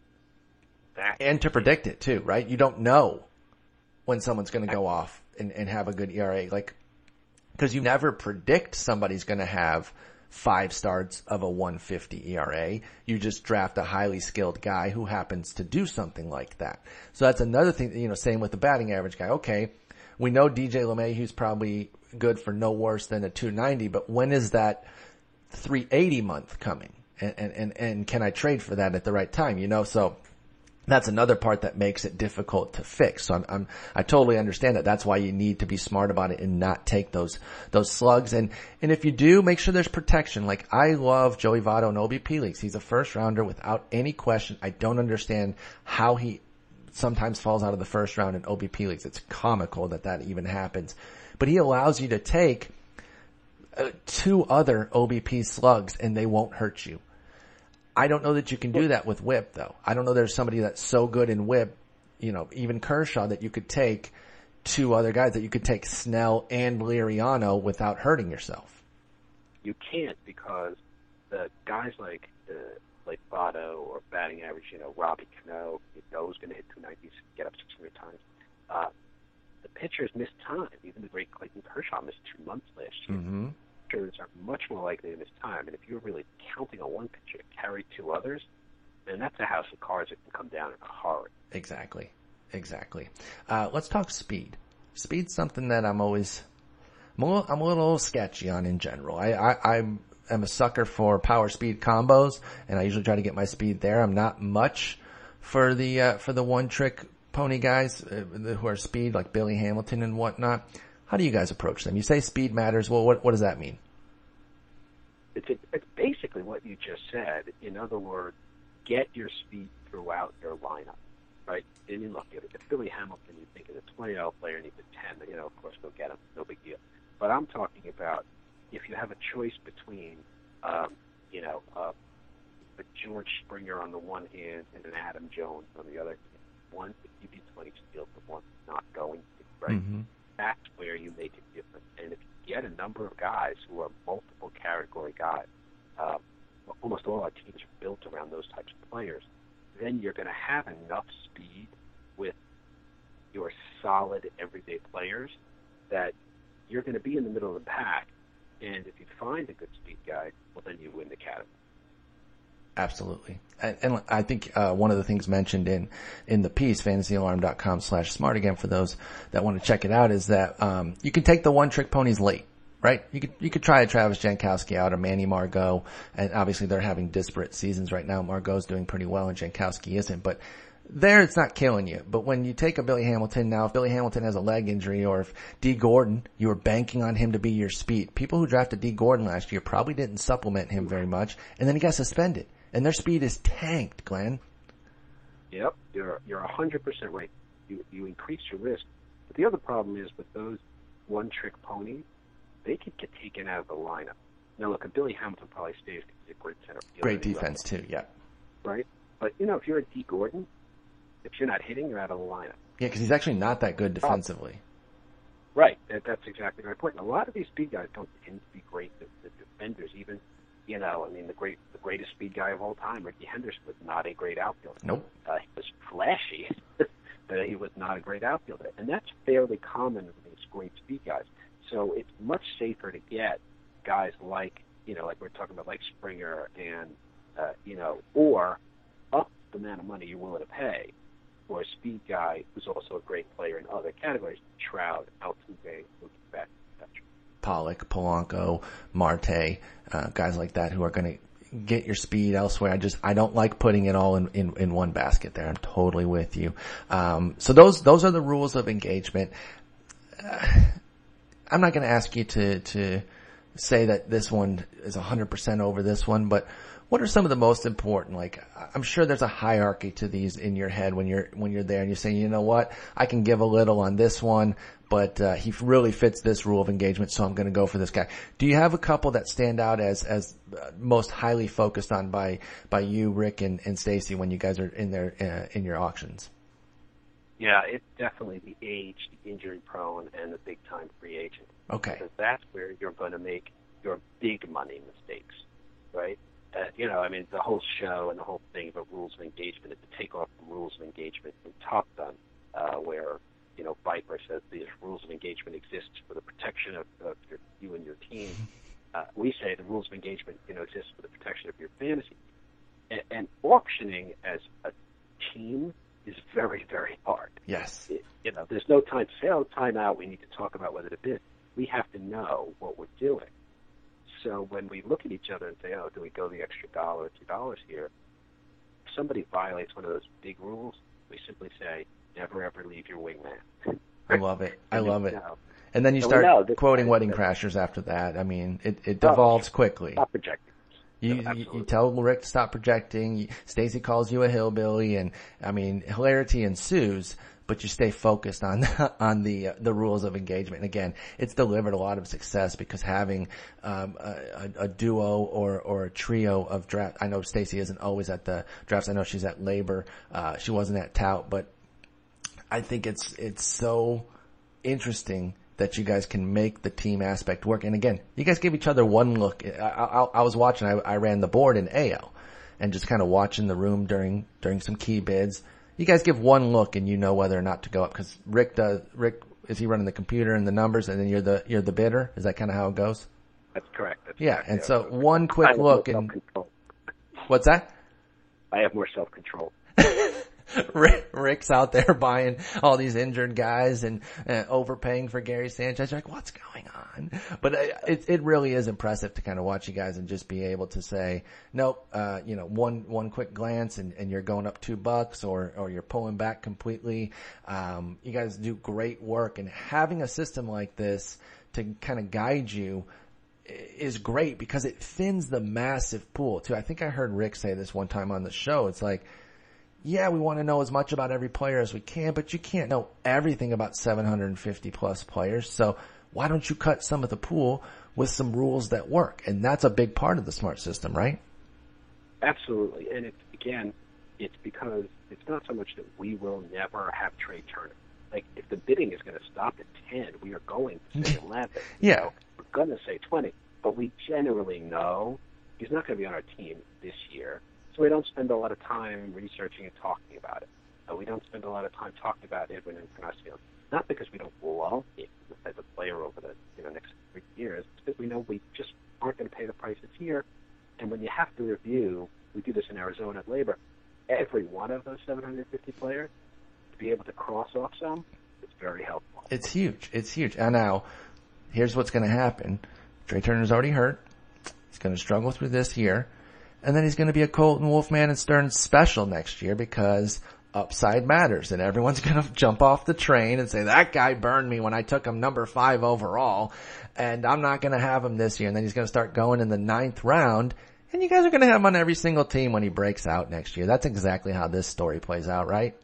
That and to predict it too, right? You don't know when someone's going to go off and, and have a good ERA. Like, cause you never predict somebody's going to have five starts of a 150 ERA. You just draft a highly skilled guy who happens to do something like that. So that's another thing, you know, same with the batting average guy. Okay. We know DJ LeMahieu's probably good for no worse than a 290, but when is that 380 month coming? And, and, and, and can I trade for that at the right time? You know, so that's another part that makes it difficult to fix. So I'm, I'm, i totally understand that. That's why you need to be smart about it and not take those, those slugs. And, and if you do, make sure there's protection. Like I love Joey Votto in OBP leagues. He's a first rounder without any question. I don't understand how he sometimes falls out of the first round in OBP leagues. It's comical that that even happens, but he allows you to take uh, two other OBP slugs and they won't hurt you. I don't know that you can do that with whip though. I don't know there's somebody that's so good in whip, you know, even Kershaw that you could take two other guys that you could take Snell and Liriano without hurting yourself. You can't because the guys like uh, like Votto or batting average, you know, Robbie Cano, you know, who's going to hit 290s, get up 600 times. Uh, the pitchers miss time. Even the great Clayton Kershaw missed two months last year. Mm-hmm pitchers are much more likely to miss time. And if you're really counting on one pitcher to carry two others, then that's a house of cards that can come down in a hurry. Exactly. Exactly. Uh, let's talk speed. Speed's something that I'm always, I'm a little, I'm a little sketchy on in general. I, I, I'm, am a sucker for power speed combos and I usually try to get my speed there. I'm not much for the, uh, for the one trick pony guys uh, who are speed like Billy Hamilton and whatnot. How do you guys approach them? You say speed matters. Well, what, what does that mean? It's, it's basically what you just said. In other words, get your speed throughout your lineup, right? And you look. If Billy Hamilton, you think is a 20 year old player and he's a 10, you know, of course, go get him. No big deal. But I'm talking about if you have a choice between, um, you know, uh, a George Springer on the one hand and an Adam Jones on the other. One give you 20 steals, the one not going to, right? Mm-hmm that's where you make it different. And if you get a number of guys who are multiple category guys, uh, almost all our teams are built around those types of players, then you're going to have enough speed with your solid everyday players that you're going to be in the middle of the pack. And if you find a good speed guy, well, then you win the category. Absolutely. And, and I think, uh, one of the things mentioned in, in the piece, fantasyalarm.com slash smart again for those that want to check it out is that, um, you can take the one trick ponies late. Right? You could, you could try a Travis Jankowski out or Manny Margot. And obviously they're having disparate seasons right now. Margot's doing pretty well and Jankowski isn't, but there it's not killing you. But when you take a Billy Hamilton now, if Billy Hamilton has a leg injury or if Dee Gordon, you were banking on him to be your speed. People who drafted Dee Gordon last year probably didn't supplement him very much and then he got suspended and their speed is tanked, Glenn. Yep, you're you're a hundred percent right. You you increase your risk, but the other problem is with those one trick ponies, they could get taken out of the lineup. Now look, Billy Hamilton probably stays because he's a great center. Great defense too, yeah. Right, but you know if you're a Dee Gordon, if you're not hitting, you're out of the lineup. Yeah, because he's actually not that good defensively. Right, that, that's exactly my point. And a lot of these speed guys don't tend to be great the, the defenders, even you know, I mean, the great, the greatest speed guy of all time, Rickey Henderson, was not a great outfielder. Nope. Uh, he was flashy, but he was not a great outfielder, and that's fairly common with these great speed guys. So it's much safer to get guys like, you know, like we're talking about, like Springer, and uh, you know, or up the amount of money you're willing to pay for a speed guy who's also a great player in other categories: Trout, Altuve, Mookie. Pollock, Polanco, Marte, uh, guys like that who are going to get your speed elsewhere. I just, I don't like putting it all in, in, in one basket there. I'm totally with you. Um, so those, those are the rules of engagement. Uh, I'm not going to ask you to, to say that this one is 100% over this one, but what are some of the most important? Like, I'm sure there's a hierarchy to these in your head when you're, when you're there and you're saying, you know what, I can give a little on this one, but, uh, he really fits this rule of engagement, so I'm gonna go for this guy. Do you have a couple that stand out as, as uh, most highly focused on by, by you, Rick and, and Stacy when you guys are in there, uh, in your auctions? Yeah, it's definitely the age, the injury prone, and the big time free agent. Okay. Because that's where you're going to make your big money mistakes, right? Uh, you know, I mean, the whole show and the whole thing about rules of engagement is to take off the rules of engagement from Top Gun, uh, where, you know, Viper says these rules of engagement exist for the protection of, of your, you and your team. Uh, we say the rules of engagement, you know, exist for the protection of your fantasy. And, and auctioning as a team is very, very hard. Yes. It, you know, there's no time oh, time out, we need to talk about whether to bid. We have to know what we're doing. So when we look at each other and say, oh, do we go the extra dollar or two dollars here? If somebody violates one of those big rules, we simply say, never ever leave your wingman. I love it. I love it. And then you start quoting wedding crashers after that. I mean, it, it Oh, devolves quickly. Stop projecting. You, you, you tell Rick to stop projecting. Stacy calls you a hillbilly, and I mean hilarity ensues. But you stay focused on on the uh, the rules of engagement. And again, it's delivered a lot of success because having um, a, a, duo or or a trio of draft. I know Stacy isn't always at the drafts. I know she's at LABR. Uh, she wasn't at tout, but I think it's it's so interesting that you guys can make the team aspect work. And again, you guys give each other one look. I, I, I was watching. I, I ran the board in AO, and just kind of watching the room during during some key bids. You guys give one look, and you know whether or not to go up because Rick does. Rick is he running the computer and the numbers, and then you're the you're the bidder. Is that kind of how it goes? That's correct. That's Yeah. exactly And so one quick look, and what's that? I have more self-control. Rick, Rick's out there buying all these injured guys and uh, overpaying for Gary Sanchez. You're like, what's going on? But uh, it, it really is impressive to kind of watch you guys and just be able to say, nope, uh, you know, one, one quick glance and, and you're going up two bucks or, or you're pulling back completely. Um, you guys do great work and having a system like this to kind of guide you is great because it thins the massive pool too. I think I heard Rick say this one time on the show. It's like, yeah, we want to know as much about every player as we can, but you can't know everything about 750 plus players. So why don't you cut some of the pool with some rules that work? And that's a big part of the smart system, right? Absolutely. And it's, again, it's because it's not so much that we will never have Trea Turner. Like, if the bidding is going to stop at 10, we are going to say 11. You Yeah. know, we're going to say 20. But we generally know he's not going to be on our team this year. So we don't spend a lot of time researching and talking about it. Uh, we don't spend a lot of time talking about Edwin Encarnacion, not because we don't love him as a player over the you know next three years, it's because we know we just aren't going to pay the price this year. And when you have to review, we do this in Arizona at LABR, every one of those 750 players, to be able to cross off some, it's very helpful. It's huge. It's huge. And now, here's what's going to happen. Trea Turner's already hurt. He's going to struggle through this year. And then he's going to be a Colton Wolfman and Stern special next year because upside matters and everyone's going to jump off the train and say that guy burned me when I took him number five overall and I'm not going to have him this year. And then he's going to start going in the ninth round and you guys are going to have him on every single team when he breaks out next year. That's exactly how this story plays out, right?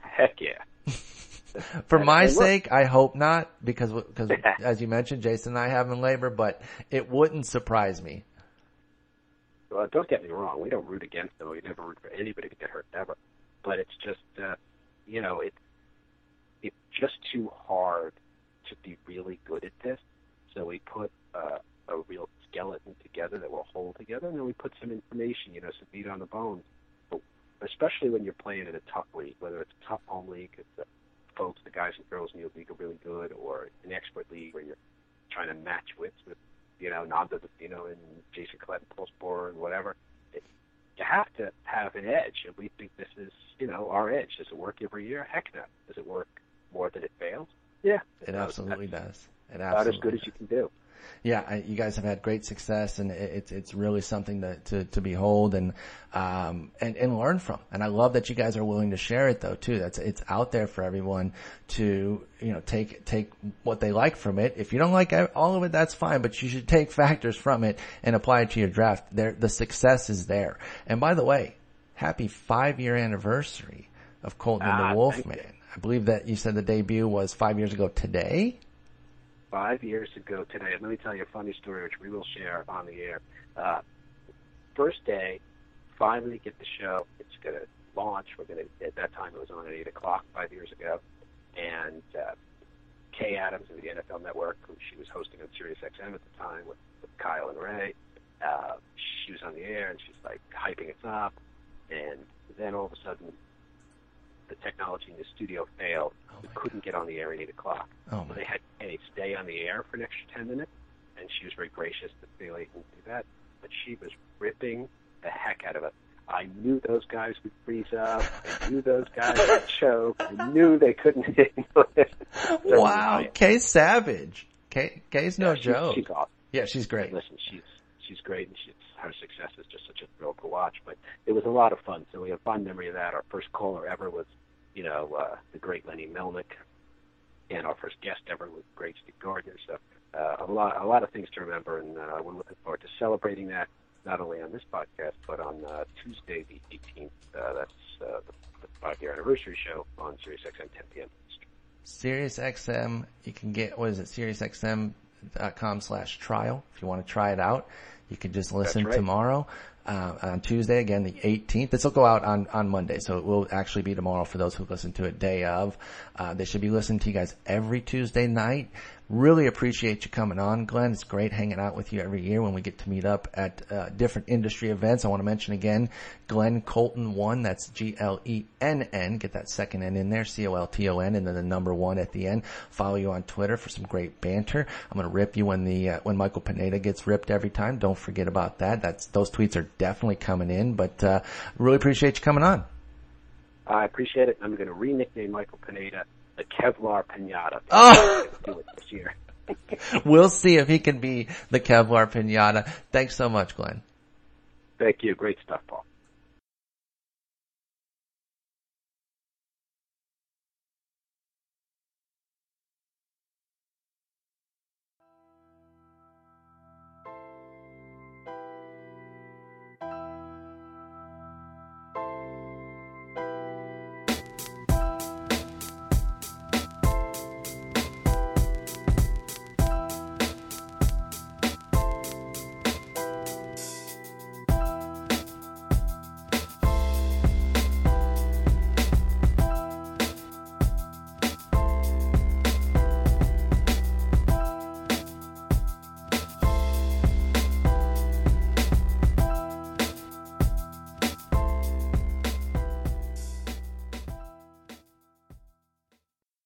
Heck yeah. For my sake, I hope not because, because as you mentioned, Jason and I have him in LABR, but it wouldn't surprise me. Well, don't get me wrong. We don't root against them. We never root for anybody to get hurt ever but it's just uh, you know it's it's just too hard to be really good at this. So we put uh, a real skeleton together that will hold together, and then we put some information, you know, some meat on the bones. But especially when you're playing in a tough league, whether it's a tough home league, it's the folks, the guys and girls in your league are really good, or an expert league where you're trying to match wits with, you know, Nando Di Fino and Jason Collette and Paul Sporer and whatever you have to have an edge, and we think this is, you know, our edge. Does it work every year? Heck no. Does it work more than it fails? Yeah, it, it absolutely does. It absolutely about as good does. as you can do yeah, you guys have had great success, and it's it's really something to to, to behold and um and and learn from. And I love that you guys are willing to share it though too. That's it's out there for everyone to you know take take what they like from it. If you don't like all of it, that's fine, but you should take factors from it and apply it to your draft. There, the success is there. And by the way, happy five year anniversary of Colton and the ah, Wolfman. I believe that you said the debut was five years ago today five years ago today. Let me tell you a funny story, which we will share on the air. Uh, first day, finally get the show. It's going to launch. We're going to. At that time, it was on at eight o'clock five years ago, and uh, Kay Adams of the NFL Network, who she was hosting on Sirius XM at the time with, with Kyle and Ray. Uh, she was on the air and she's like hyping us up, and then all of a sudden the technology in the studio failed. Oh we couldn't get on the air at 8 o'clock. Oh so they had Kay stay on the air for an extra 10 minutes, and she was very gracious to be able to do that. But she was ripping the heck out of it. I knew those guys would freeze up. I knew those guys would choke. I knew they couldn't handle it. So wow, Kay Savage. Kay, Kay's no yeah, she, joke. She's awesome. Yeah, she's great. Listen, she's she's great, and she's, her success is just such a thrill to watch. But it was a lot of fun. So we have fond memory of that. Our first caller ever was you know, uh, the great Lenny Melnick, and our first guest ever was great Steve Gardner. So uh, a lot, a lot of things to remember, and uh, we're looking forward to celebrating that not only on this podcast but on uh, Tuesday the 18th. Uh, that's uh, the, the five-year anniversary show on SiriusXM 10 p.m. SiriusXM, you can get what is it? SiriusXM.com slash trial if you want to try it out. You can just listen right. tomorrow uh, on Tuesday, again the 18th. This will go out on, on Monday, so it will actually be tomorrow for those who listen to it day of. Uh, they should be listening to you guys every Tuesday night. Really appreciate you coming on, Glenn. It's great hanging out with you every year when we get to meet up at uh, different industry events. I want to mention again, Glenn Colton one. That's G L E N N. Get that second N in there, C O L T O N, and then the number one at the end. Follow you on Twitter for some great banter. I'm to rip you when the uh, when Michael Pineda gets ripped every time. Don't forget about that. That's those tweets are definitely coming in. But uh, really appreciate you coming on. I appreciate it. I'm going to re-nickname Michael Pineda the Kevlar Pinata. Oh. do it this year. we'll see if he can be the Kevlar Pinata. Thanks so much, Glenn. Thank you. Great stuff, Paul.